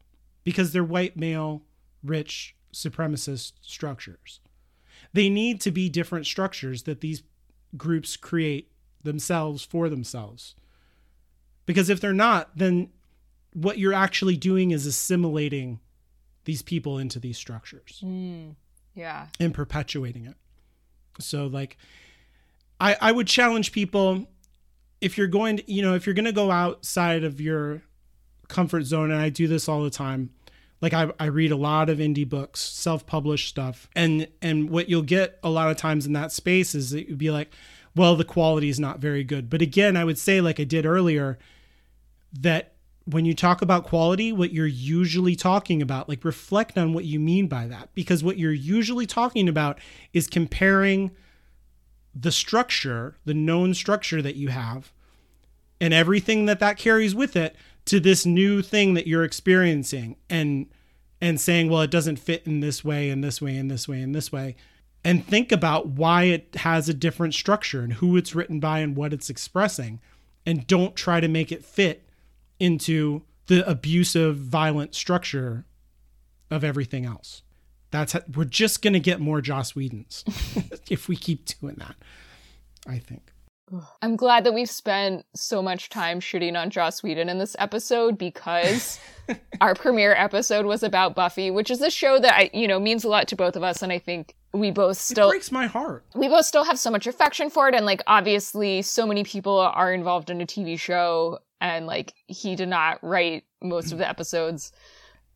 because they're white male rich supremacist structures they need to be different structures that these groups create themselves for themselves because if they're not then what you're actually doing is assimilating these people into these structures mm, Yeah. and perpetuating it. So like I I would challenge people if you're going to, you know, if you're going to go outside of your comfort zone and I do this all the time. Like I I read a lot of indie books, self-published stuff. And and what you'll get a lot of times in that space is that you'd be like, well, the quality is not very good. But again, I would say like I did earlier that when you talk about quality, what you're usually talking about, like reflect on what you mean by that. Because what you're usually talking about is comparing the structure, the known structure that you have, and everything that that carries with it to this new thing that you're experiencing and and saying well it doesn't fit in this way and this way and this way and this way. And think about why it has a different structure and who it's written by and what it's expressing. And don't try to make it fit into the abusive violent structure of everything else. That's how, we're just going to get more joss whedons if we keep doing that i think I'm glad that we've spent so much time shooting on Joss Whedon in this episode because our premiere episode was about Buffy, which is a show that I, you know, means a lot to both of us, and I think we both it still breaks my heart we both still have so much affection for it, and like obviously so many people are involved in a TV show, and like he did not write most of the episodes,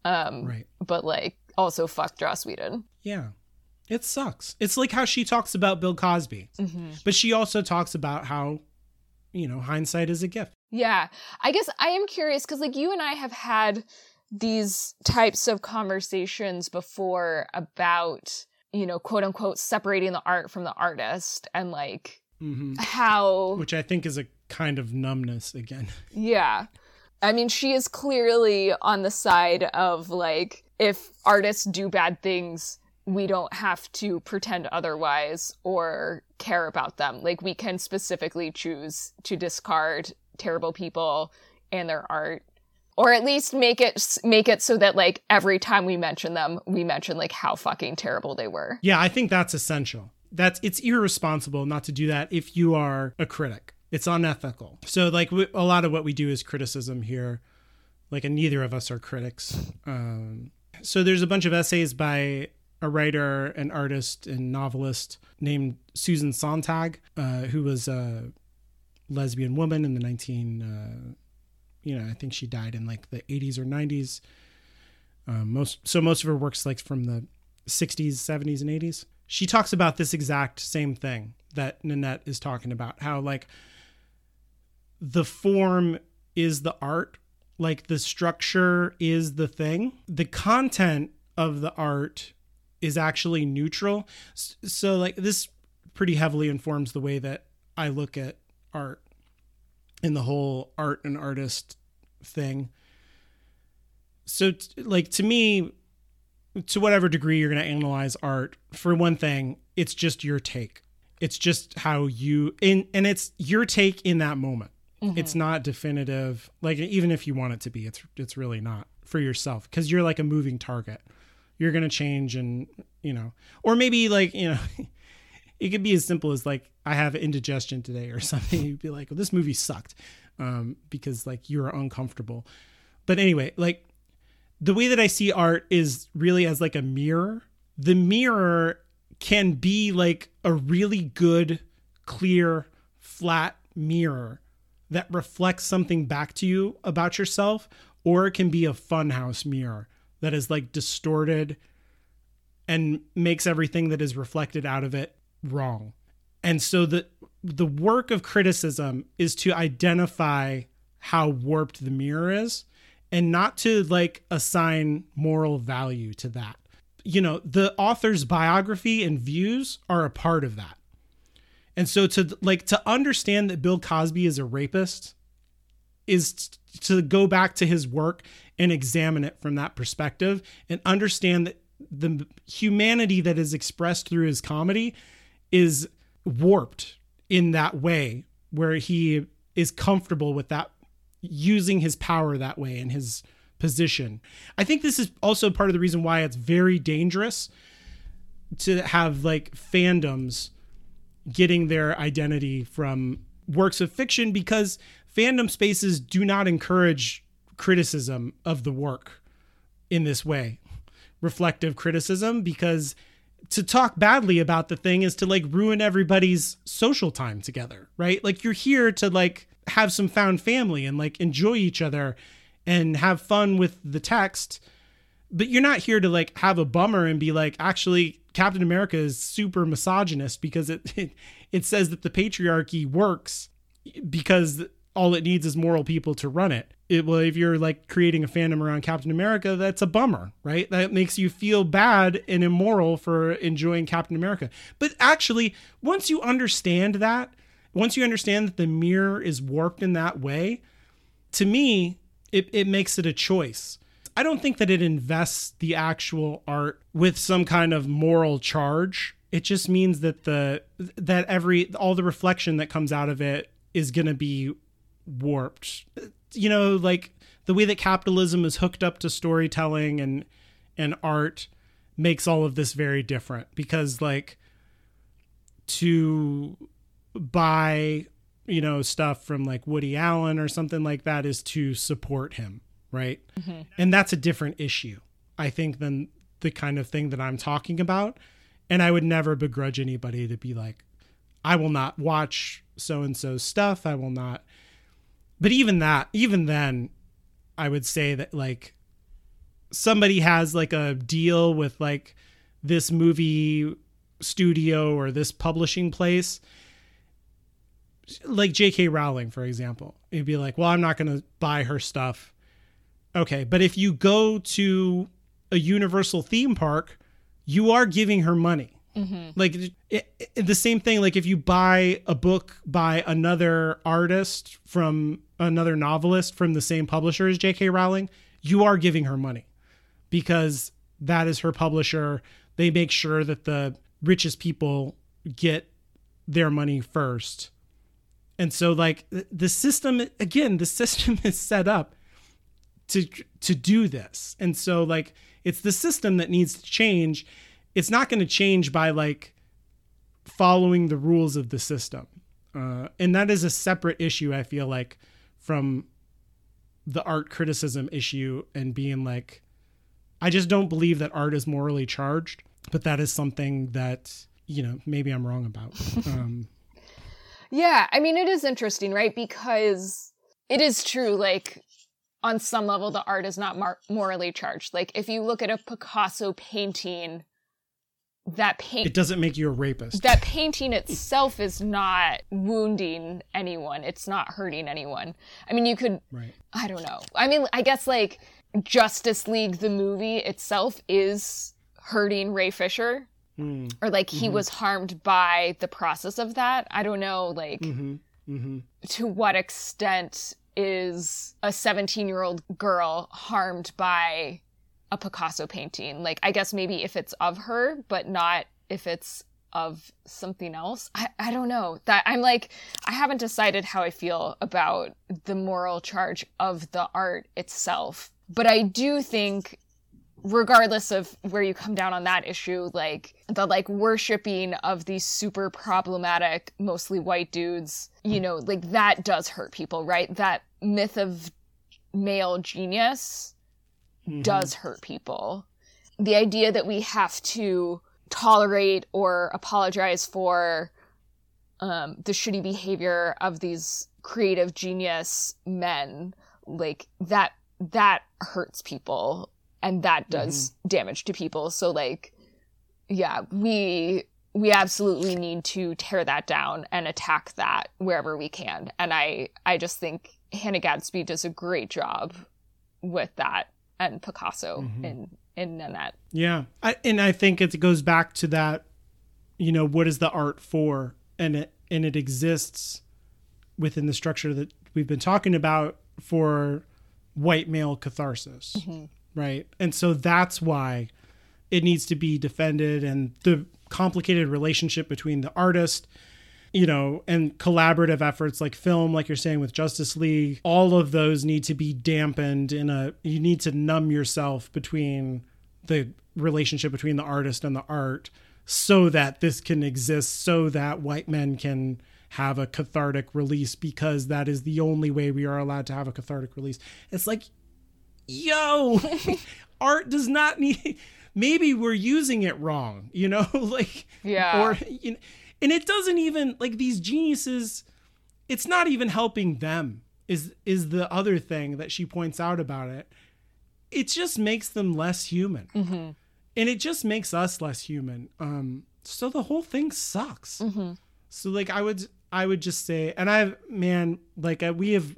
um, right but like also fuck Joss Whedon. Yeah. It sucks. It's like how she talks about Bill Cosby. Mm-hmm. But she also talks about how, you know, hindsight is a gift. Yeah. I guess I am curious because, like, you and I have had these types of conversations before about, you know, quote unquote, separating the art from the artist and, like, mm-hmm. how. Which I think is a kind of numbness again. Yeah. I mean, she is clearly on the side of, like, if artists do bad things, we don't have to pretend otherwise or care about them. Like, we can specifically choose to discard terrible people and their art. or at least make it make it so that like every time we mention them, we mention like how fucking terrible they were. Yeah, I think that's essential. That's it's irresponsible not to do that if you are a critic. It's unethical. So like we, a lot of what we do is criticism here. Like and neither of us are critics. Um, so there's a bunch of essays by a writer, an artist, and novelist named Susan Sontag, uh, who was a lesbian woman in the 19, uh, you know, I think she died in like the 80s or 90s. Um, most so most of her works like from the 60s, 70s, and 80s. She talks about this exact same thing that Nanette is talking about. How like the form is the art, like the structure is the thing. The content of the art is actually neutral. So like this pretty heavily informs the way that I look at art and the whole art and artist thing. So t- like to me to whatever degree you're going to analyze art, for one thing, it's just your take. It's just how you in and it's your take in that moment. Mm-hmm. It's not definitive. Like even if you want it to be, it's it's really not for yourself because you're like a moving target you're going to change and you know or maybe like you know it could be as simple as like i have indigestion today or something. You'd be like well this movie sucked um, because like you're uncomfortable. But anyway like the way that i see art is really as like a mirror. The mirror can be like a really good clear flat mirror that reflects something back to you about yourself or it can be a funhouse mirror that is like distorted and makes everything that is reflected out of it wrong. And so the the work of criticism is to identify how warped the mirror is and not to like assign moral value to that. You know, the author's biography and views are a part of that. And so to like to understand that Bill Cosby is a rapist is to go back to his work and examine it from that perspective and understand that the humanity that is expressed through his comedy is warped in that way where he is comfortable with that using his power that way and his position. I think this is also part of the reason why it's very dangerous to have like fandoms getting their identity from works of fiction because fandom spaces do not encourage criticism of the work in this way reflective criticism because to talk badly about the thing is to like ruin everybody's social time together right? Like you're here to like have some found family and like enjoy each other and have fun with the text but you're not here to like have a bummer and be like actually captain america is super misogynist because it it, it says that the patriarchy works because all it needs is moral people to run it. It well, if you're like creating a fandom around Captain America, that's a bummer, right? That makes you feel bad and immoral for enjoying Captain America. But actually, once you understand that, once you understand that the mirror is warped in that way, to me, it, it makes it a choice. I don't think that it invests the actual art with some kind of moral charge. It just means that the that every all the reflection that comes out of it is going to be warped. You know, like the way that capitalism is hooked up to storytelling and and art makes all of this very different because like to buy you know stuff from like Woody Allen or something like that is to support him, right? Mm-hmm. And that's a different issue, I think, than the kind of thing that I'm talking about. And I would never begrudge anybody to be like, I will not watch so and so stuff. I will not but even that, even then, I would say that like somebody has like a deal with like this movie studio or this publishing place like J.K. Rowling, for example, it'd be like, well, I'm not going to buy her stuff. Okay. But if you go to a Universal theme park, you are giving her money. Mm-hmm. Like it, it, the same thing. Like if you buy a book by another artist from another novelist from the same publisher as J.K. Rowling, you are giving her money because that is her publisher. They make sure that the richest people get their money first. And so, like, the system, again, the system is set up to to do this. And so like it's the system that needs to change. It's not going to change by like following the rules of the system. Uh, and that is a separate issue I feel like from the art criticism issue and being like I just don't believe that art is morally charged, but that is something that, you know, maybe I'm wrong about. Um, yeah, I mean, it is interesting, right? Because it is true, like, on some level, the art is not mar- morally charged. Like, if you look at a Picasso painting, that paint it doesn't make you a rapist. that painting itself is not wounding anyone it's not hurting anyone i mean you could right. i don't know i mean i guess like justice league the movie itself is hurting ray fisher Mm. or like he was harmed by the process of that i don't know like Mm-hmm. to what extent is a 17 year old girl harmed by a Picasso painting? Like, I guess maybe if it's of her, but not if it's of something else. I, I don't know. That I'm like, I haven't decided how I feel about the moral charge of the art itself. But I do think regardless of where you come down on that issue, like the like worshiping of these super problematic, mostly white dudes, you know, like that does hurt people, right? That myth of male genius does hurt people. The idea that we have to tolerate or apologize for um, the shitty behavior of these creative genius men, like that, that hurts people and that does damage to people. So like, yeah, we, we absolutely need to tear that down and attack that wherever we can. And I, I just think Hannah Gadsby does a great job with that and Picasso mm-hmm. in, in Nanette. Yeah. I, and I think it goes back to that, you know, what is the art for? And it, and it exists within the structure that we've been talking about for white male catharsis. Mm-hmm. Right. And so that's why it needs to be defended and the complicated relationship between the artist you know, and collaborative efforts like film, like you're saying with Justice League, all of those need to be dampened in a, you need to numb yourself between the relationship between the artist and the art so that this can exist, so that white men can have a cathartic release because that is the only way we are allowed to have a cathartic release. It's like, yo, art does not need, maybe we're using it wrong, you know, like, Yeah. or, you know, and it doesn't even like these geniuses it's not even helping them is is the other thing that she points out about it. It just makes them less human. And it just makes us less human. Um so the whole thing sucks. So like i would i would just say and I've man like uh, we have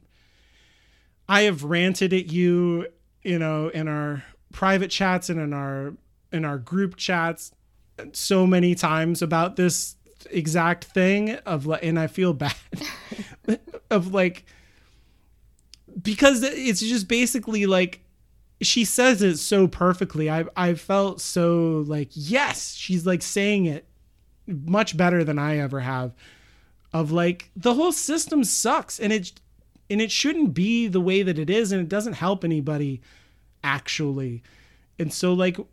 i have ranted at you you know in our private chats and in our in our group chats so many times about this exact thing of like and I feel bad of like because it's just basically like she says it so perfectly. I I felt so like yes, she's like saying it much better than I ever have of like the whole system sucks and it and it shouldn't be the way that it is and it doesn't help anybody actually. And so like you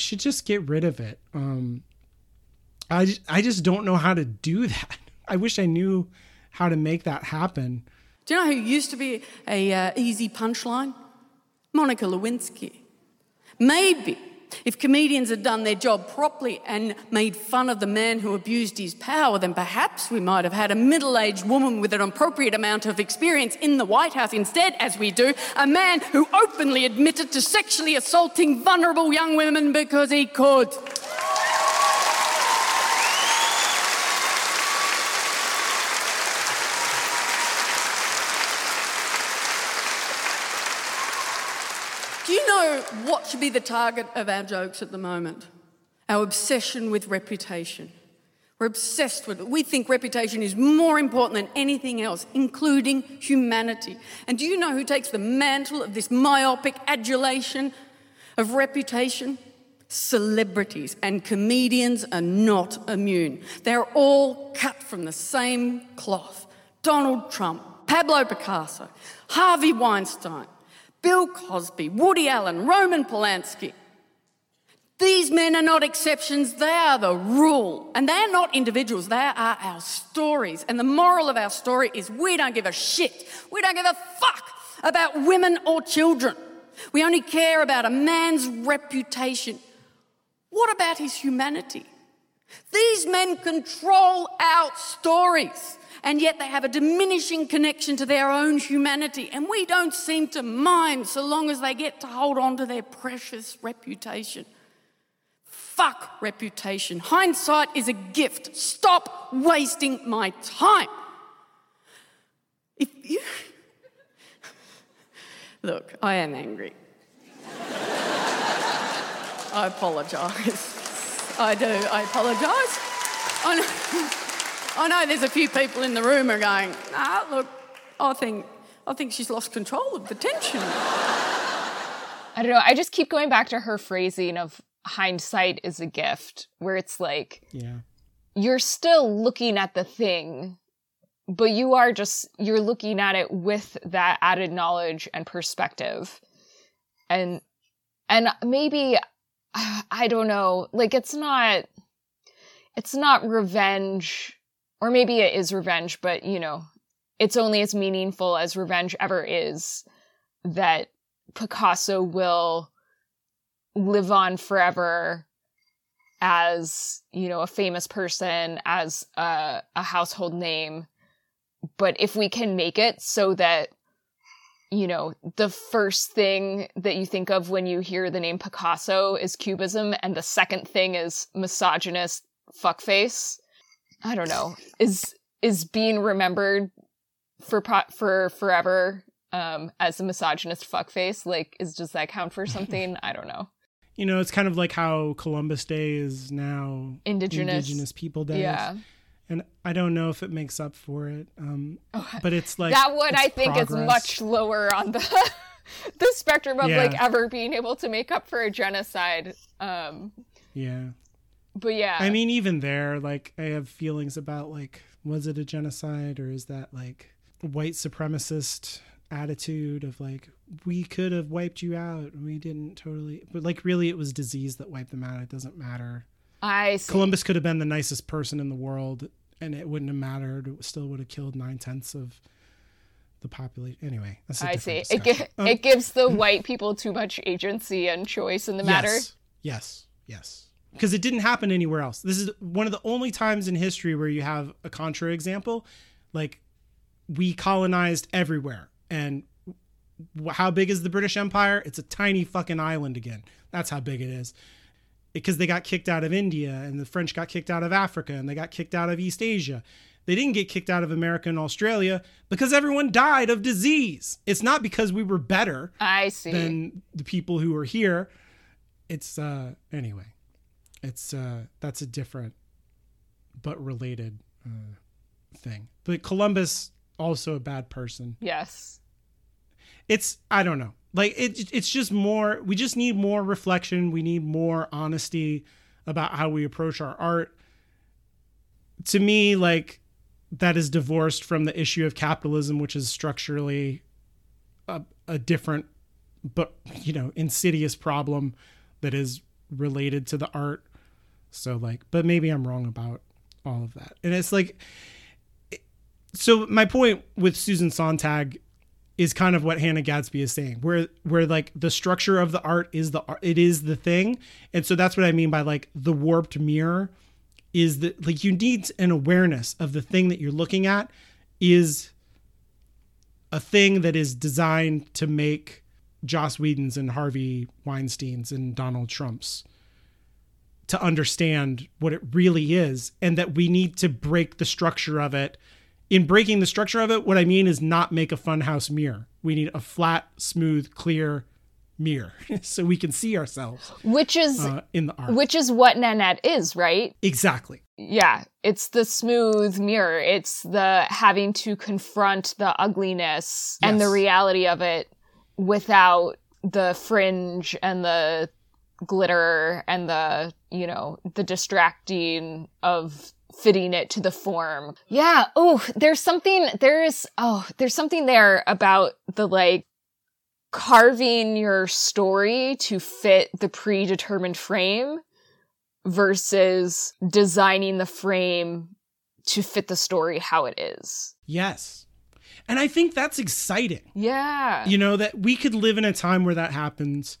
should just get rid of it. Um I just, I just don't know how to do that. I wish I knew how to make that happen. Do you know who used to be a uh, easy punchline? Monica Lewinsky. Maybe if comedians had done their job properly and made fun of the man who abused his power, then perhaps we might have had a middle aged woman with an appropriate amount of experience in the White House. Instead, as we do, a man who openly admitted to sexually assaulting vulnerable young women because he could. Do you know what should be the target of our jokes at the moment? Our obsession with reputation. We're obsessed with it. We think reputation is more important than anything else, including humanity. And do you know who takes the mantle of this myopic adulation of reputation? Celebrities and comedians are not immune. They're all cut from the same cloth. Donald Trump, Pablo Picasso, Harvey Weinstein, Bill Cosby, Woody Allen, Roman Polanski. These men are not exceptions, they are the rule. And they're not individuals, they are our stories. And the moral of our story is we don't give a shit. We don't give a fuck about women or children. We only care about a man's reputation. What about his humanity? These men control our stories, and yet they have a diminishing connection to their own humanity, and we don't seem to mind so long as they get to hold on to their precious reputation. Fuck reputation. Hindsight is a gift. Stop wasting my time. If you. Look, I am angry. I apologise. I do. I apologise. I know, know there's a few people in the room are going, nah, look, I think, I think she's lost control of the tension. I don't know. I just keep going back to her phrasing of hindsight is a gift, where it's like, Yeah. you're still looking at the thing, but you are just, you're looking at it with that added knowledge and perspective. And, and maybe, I don't know, like it's not, it's not revenge, or maybe it is revenge, but you know, it's only as meaningful as revenge ever is that Picasso will live on forever as you know a famous person as a, a household name. But if we can make it so that you know the first thing that you think of when you hear the name picasso is cubism and the second thing is misogynist fuckface i don't know is is being remembered for for forever um as a misogynist fuckface like is does that count for something i don't know You know, it's kind of like how Columbus Day is now Indigenous. Indigenous People Day. yeah And I don't know if it makes up for it. Um, but it's like that one I think is much lower on the the spectrum of Yeah. like ever being able to make up for a genocide. Um, Yeah. But yeah, I mean, even there, like, I have feelings about, like, was it a genocide or is that, like, white supremacist attitude of, like, we could have wiped you out. We didn't totally. But, like, really, it was disease that wiped them out. It doesn't matter. I see. Columbus could have been the nicest person in the world and it wouldn't have mattered. It still would have killed nine tenths of the population. Anyway, that's a I see. It, gi- Um, it gives the white people too much agency and choice in the matter. Yes. Yes. Yes. Because it didn't happen anywhere else. This is one of the only times in history where you have a contra example. Like, we colonized everywhere. And how big is the British Empire? It's a tiny fucking island again. That's how big it is. Because they got kicked out of India and the French got kicked out of Africa and they got kicked out of East Asia. They didn't get kicked out of America and Australia because everyone died of disease. It's not because we were better I see. than the people who were here. It's uh anyway. It's uh that's a different but related uh, thing. But Columbus also a bad person. yes. It's I don't know. Like it it's just more we just need more reflection, we need more honesty about how we approach our art. To me like that is divorced from the issue of capitalism which is structurally a, a different but you know insidious problem that is related to the art so like but maybe i'm wrong about all of that. And it's like so my point with susan sontag is kind of what hannah gadsby is saying where where like the structure of the art is the art it is the thing. And so that's what i mean by like the warped mirror is that like you need an awareness of the thing that you're looking at is a thing that is designed to make Joss Whedon's and Harvey Weinstein's and Donald Trump's to understand what it really is and that we need to break the structure of it. In breaking the structure of it, what I mean is not make a funhouse mirror. We need a flat, smooth, clear mirror so we can see ourselves Which is uh, in the art. which is what Nanette is, right? exactly. Yeah, it's the smooth mirror. It's the having to confront the ugliness and the reality of it without the fringe and the glitter and the, you know, the distracting of fitting it to the form. Yeah. Oh, there's something, there's, oh, there's something there about the like carving your story to fit the predetermined frame versus designing the frame to fit the story how it is. Yes. And I think that's exciting. Yeah. You know, that we could live in a time where that happens,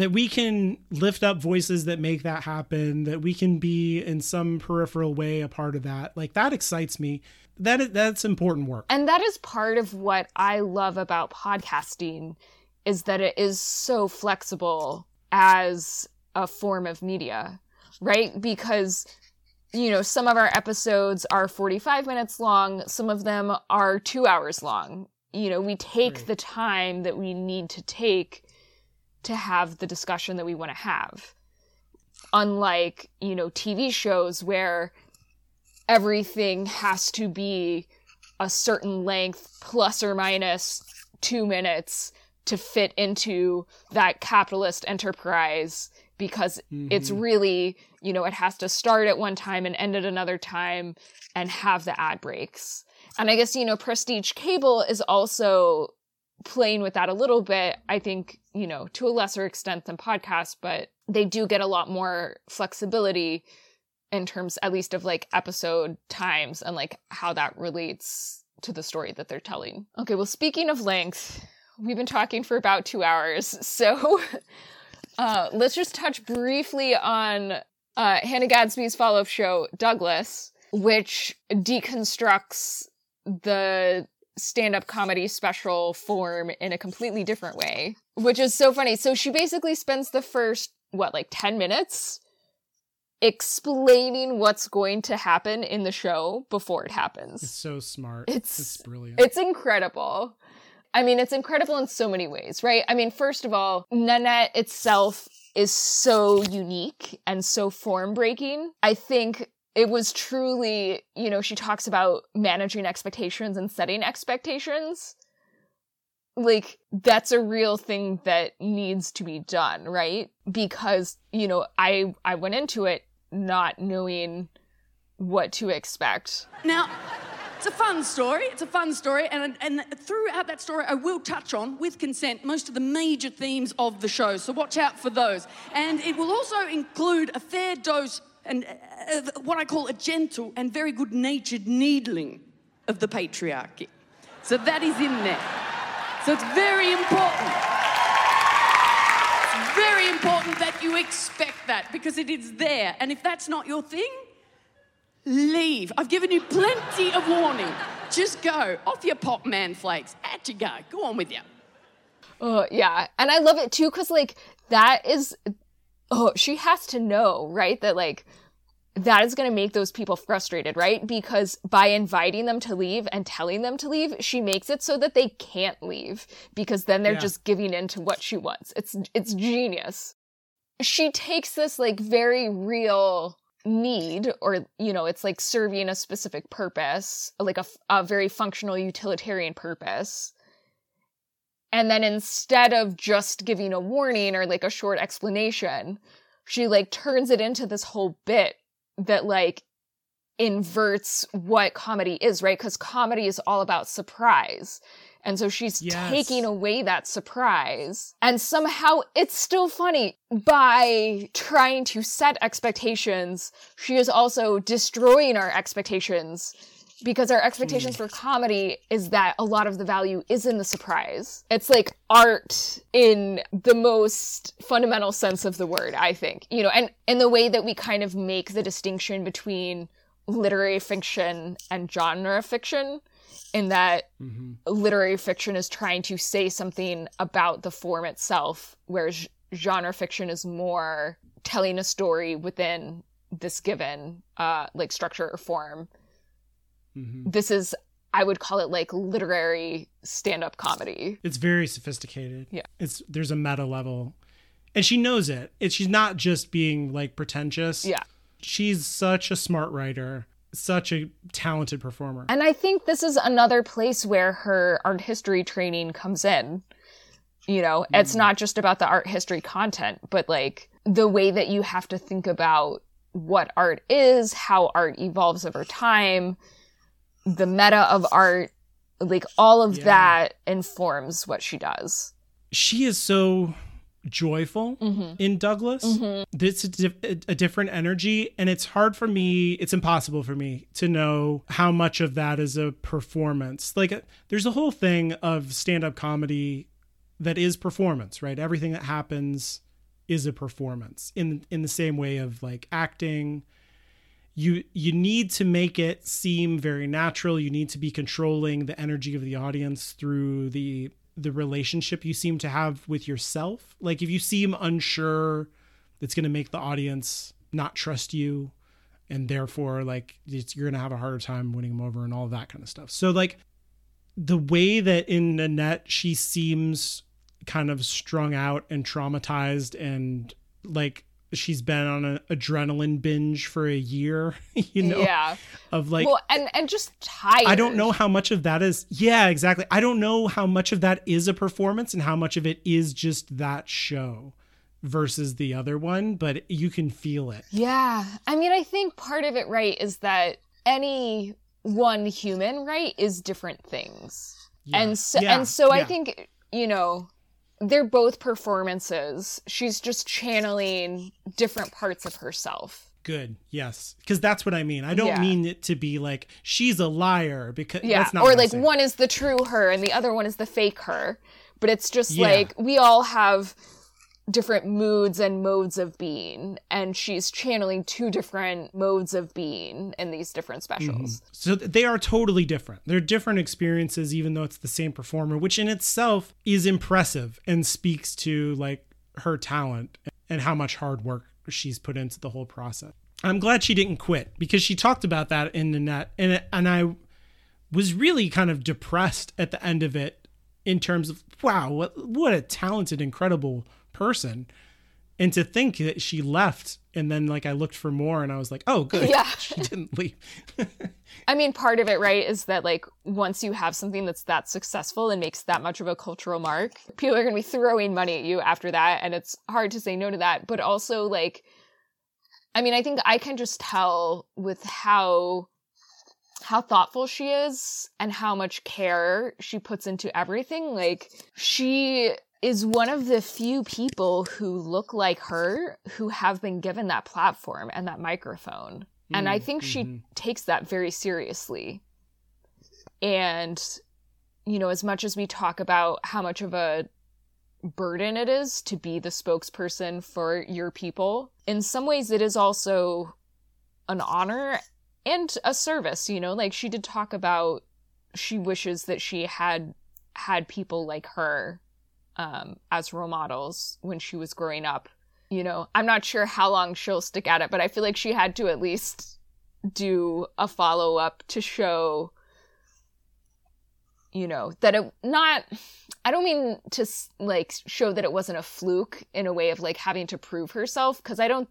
that we can lift up voices that make that happen, that we can be in some peripheral way a part of that. Like that excites me. That is, that's important work. And that is part of what I love about podcasting is that it is so flexible as a form of media, right? Because you know, some of our episodes are 45 minutes long, some of them are 2 hours long. You know, we take right. the time that we need to take to have the discussion that we want to have. Unlike, you know, TV shows where everything has to be a certain length plus or minus 2 minutes to fit into that capitalist enterprise because mm-hmm. it's really, you know, it has to start at one time and end at another time and have the ad breaks. And I guess, you know, Prestige Cable is also playing with that a little bit. I think, you know, to a lesser extent than podcasts, but they do get a lot more flexibility in terms, at least, of like episode times and like how that relates to the story that they're telling. Okay, well, speaking of length, we've been talking for about two hours. So uh, let's just touch briefly on uh, Hannah Gadsby's follow up show, Douglas, which deconstructs the stand up comedy special form in a completely different way, which is so funny. So she basically spends the first, what, like 10 minutes explaining what's going to happen in the show before it happens. It's so smart. It's, it's brilliant. It's incredible. I mean, it's incredible in so many ways, right? I mean, first of all, Nanette itself is so unique and so form breaking. I think it was truly, you know, she talks about managing expectations and setting expectations. Like, that's a real thing that needs to be done, right? Because, you know, I I went into it not knowing what to expect. Now, it's a fun story. It's a fun story. And, and throughout that story, I will touch on, with consent, most of the major themes of the show. So watch out for those. And it will also include a fair dose and uh, what I call a gentle and very good natured needling of the patriarchy. So that is in there. So it's very important. It's very important that you expect that because it is there. And if that's not your thing, Leave. I've given you plenty of warning. Just go. Off your pop man flakes. At you go. Go on with you. Oh, yeah. And I love it too, because, like, that is. Oh, she has to know, right? That, like, that is going to make those people frustrated, right? Because by inviting them to leave and telling them to leave, she makes it so that they can't leave because then they're yeah. just giving in to what she wants. It's it's genius. She takes this like very real need or you know it's like serving a specific purpose like a, a very functional utilitarian purpose and then instead of just giving a warning or like a short explanation she like turns it into this whole bit that like inverts what comedy is right because comedy is all about surprise and so she's yes. taking away that surprise. And somehow it's still funny. By trying to set expectations, she is also destroying our expectations because our expectations for comedy is that a lot of the value is in the surprise. It's like art in the most fundamental sense of the word, I think. You know, and in the way that we kind of make the distinction between literary fiction and genre fiction in that mm-hmm. literary fiction is trying to say something about the form itself, whereas genre fiction is more telling a story within this given uh, like structure or form. Mm-hmm. This is I would call it like literary stand-up comedy. It's very sophisticated. Yeah. It's there's a meta level. And she knows it. It's she's not just being like pretentious. Yeah. She's such a smart writer such a talented performer. And I think this is another place where her art history training comes in. You know, mm. it's not just about the art history content, but like the way that you have to think about what art is, how art evolves over time, the meta of art, like all of yeah. that informs what she does. she is so joyful Mm-hmm. in Douglas. It's a, dif- a different energy, and it's hard for me. It's impossible for me to know how much of that is a performance. Like, there's a whole thing of stand-up comedy that is performance, right? Everything that happens is a performance in in the same way of like acting you you need to make it seem very natural. You need to be controlling the energy of the audience through the the relationship you seem to have with yourself. Like if you seem unsure it's going to make the audience not trust you and therefore like you're going to have a harder time winning them over and all that kind of stuff. So like the way that in Nanette she seems kind of strung out and traumatized and like she's been on an adrenaline binge for a year, you know, yeah. of like well, and and just tired. I don't know how much of that is yeah, exactly. I don't know how much of that is a performance and how much of it is just that show versus the other one, but you can feel it. Yeah. I mean, I think part of it, right, is that any one human, right, is different things. And so, Yeah, and so I think, you know, they're both performances. She's just channeling different parts of herself. Good. Yes. Cuz that's what I mean. I don't Yeah. mean it to be like she's a liar because Yeah. that's not Or like one is the true her and the other one is the fake her. But it's just Yeah. like we all have different moods and modes of being and she's channeling two different modes of being in these different mm-hmm. specials. So they are totally different. They're different experiences, even though it's the same performer, which in itself is impressive and speaks to like her talent and how much hard work she's put into the whole process. I'm glad she didn't quit because she talked about that in Nanette, and and I was really kind of depressed at the end of it in terms of wow, what what a talented, incredible person. And to think that she left, and then like I looked for more, and I was like, oh, good, Yeah. she didn't leave. I mean, part of it, right, is that like once you have something that's that successful and makes that much of a cultural mark, people are going to be throwing money at you after that. And it's hard to say no to that. But also, like, I mean, I think I can just tell with how how thoughtful she is and how much care she puts into everything like she is one of the few people who look like her who have been given that platform and that microphone. And i mm, think she mm-hmm. takes that very seriously. And you know as much as we talk about how much of a burden it is to be the spokesperson for your people in some ways it is also an honor and a service you know? Like she did talk about she wishes that she had had people like her um as role models when she was growing up. You know i'm not sure how long she'll stick at it but i feel like she had to at least do a follow up to show you know that it not i don't mean to like show that it wasn't a fluke in a way of like having to prove herself because i don't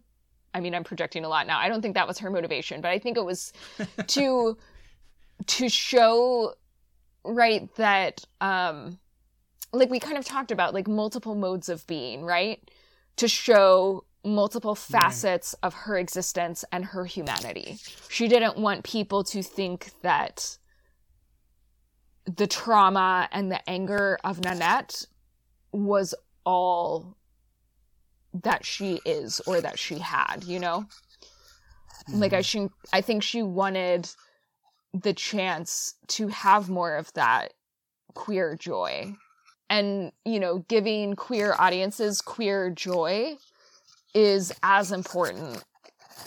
i mean i'm projecting a lot now. I don't think that was her motivation but i think it was to to show right that um like we kind of talked about like multiple modes of being right to show multiple facets of her existence and her humanity she didn't want people to think that the trauma and the anger of Nanette was all that she is or that she had, you know? Like I mm-hmm. she I think she wanted the chance to have more of that queer joy. And, you know, giving queer audiences queer joy is as important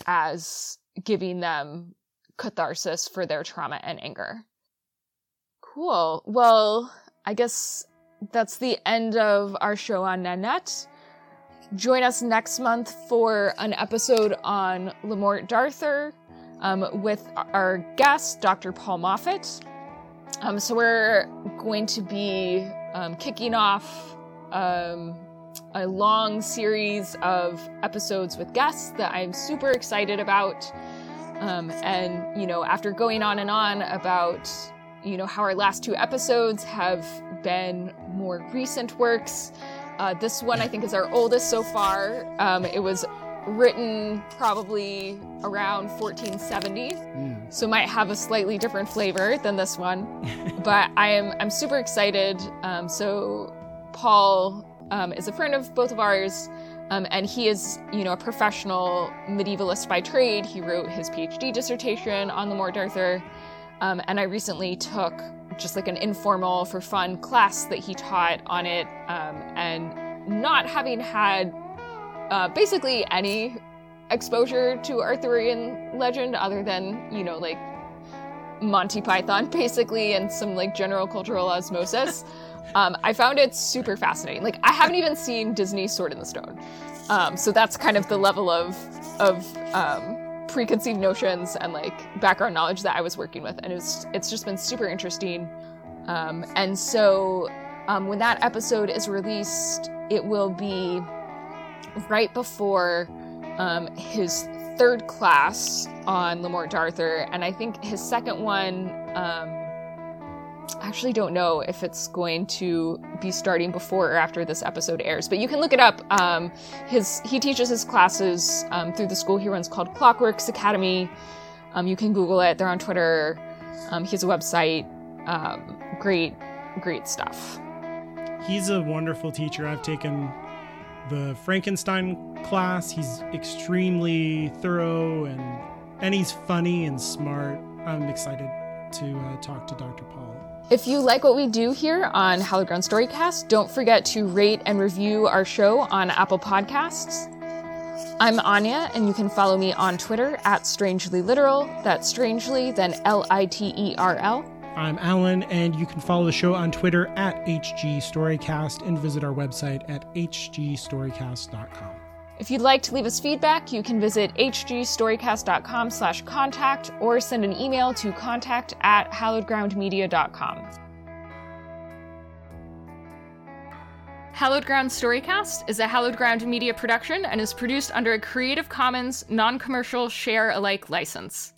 as giving them catharsis for their trauma and anger. Cool. Well, I guess that's the end of our show on Nanette. Join us next month for an episode on Le Morte d'Arthur um, with our guest, Dr. Paul Moffat. Um, so we're going to be um, kicking off um, a long series of episodes with guests that I'm super excited about. Um, and, you know, after going on and on about, you know, how our last two episodes have been more recent works, uh, this one I think is our oldest so far. Um, it was written probably around 1470, so might have a slightly different flavor than this one. but I am I'm super excited. Um, so Paul um, is a friend of both of ours, um, and he is, you know, a professional medievalist by trade. He wrote his PhD dissertation on the Morte d'Arthur, um, and I recently took just like an informal for fun class that he taught on it, um, and not having had uh, basically any exposure to Arthurian legend other than, you know, like Monty Python, basically, and some like general cultural osmosis. Um, I found it super fascinating. Like I haven't even seen Disney's Sword in the Stone, um, so that's kind of the level of of um, preconceived notions and like background knowledge that I was working with, and it's it's just been super interesting. Um, and so um, when that episode is released, it will be right before um, his third class on Le Morte d'Arthur, and I think his second one. Um, I actually don't know if it's going to be starting before or after this episode airs, but you can look it up. Um, his he teaches his classes um, through the school he runs called Clockworks Academy. Um, you can Google it; they're on Twitter. Um, he has a website. Um, great, great stuff. He's a wonderful teacher. I've taken the Frankenstein class. He's extremely thorough and and he's funny and smart. I'm excited to uh, talk to Dr. Paul. If you like what we do here on Hallowed Ground Storycast, don't forget to rate and review our show on Apple Podcasts. I'm Anya, and you can follow me on Twitter at Strangely Literal. That's strangely, then L I T E R L. I'm Alan, and you can follow the show on Twitter at HG Storycast and visit our website at hgstorycast.com. If you'd like to leave us feedback, you can visit hgstorycast.com slash contact or send an email to contact at hallowedgroundmedia.com. Hallowed Ground Storycast is a Hallowed Ground media production and is produced under a Creative Commons non commercial share alike license.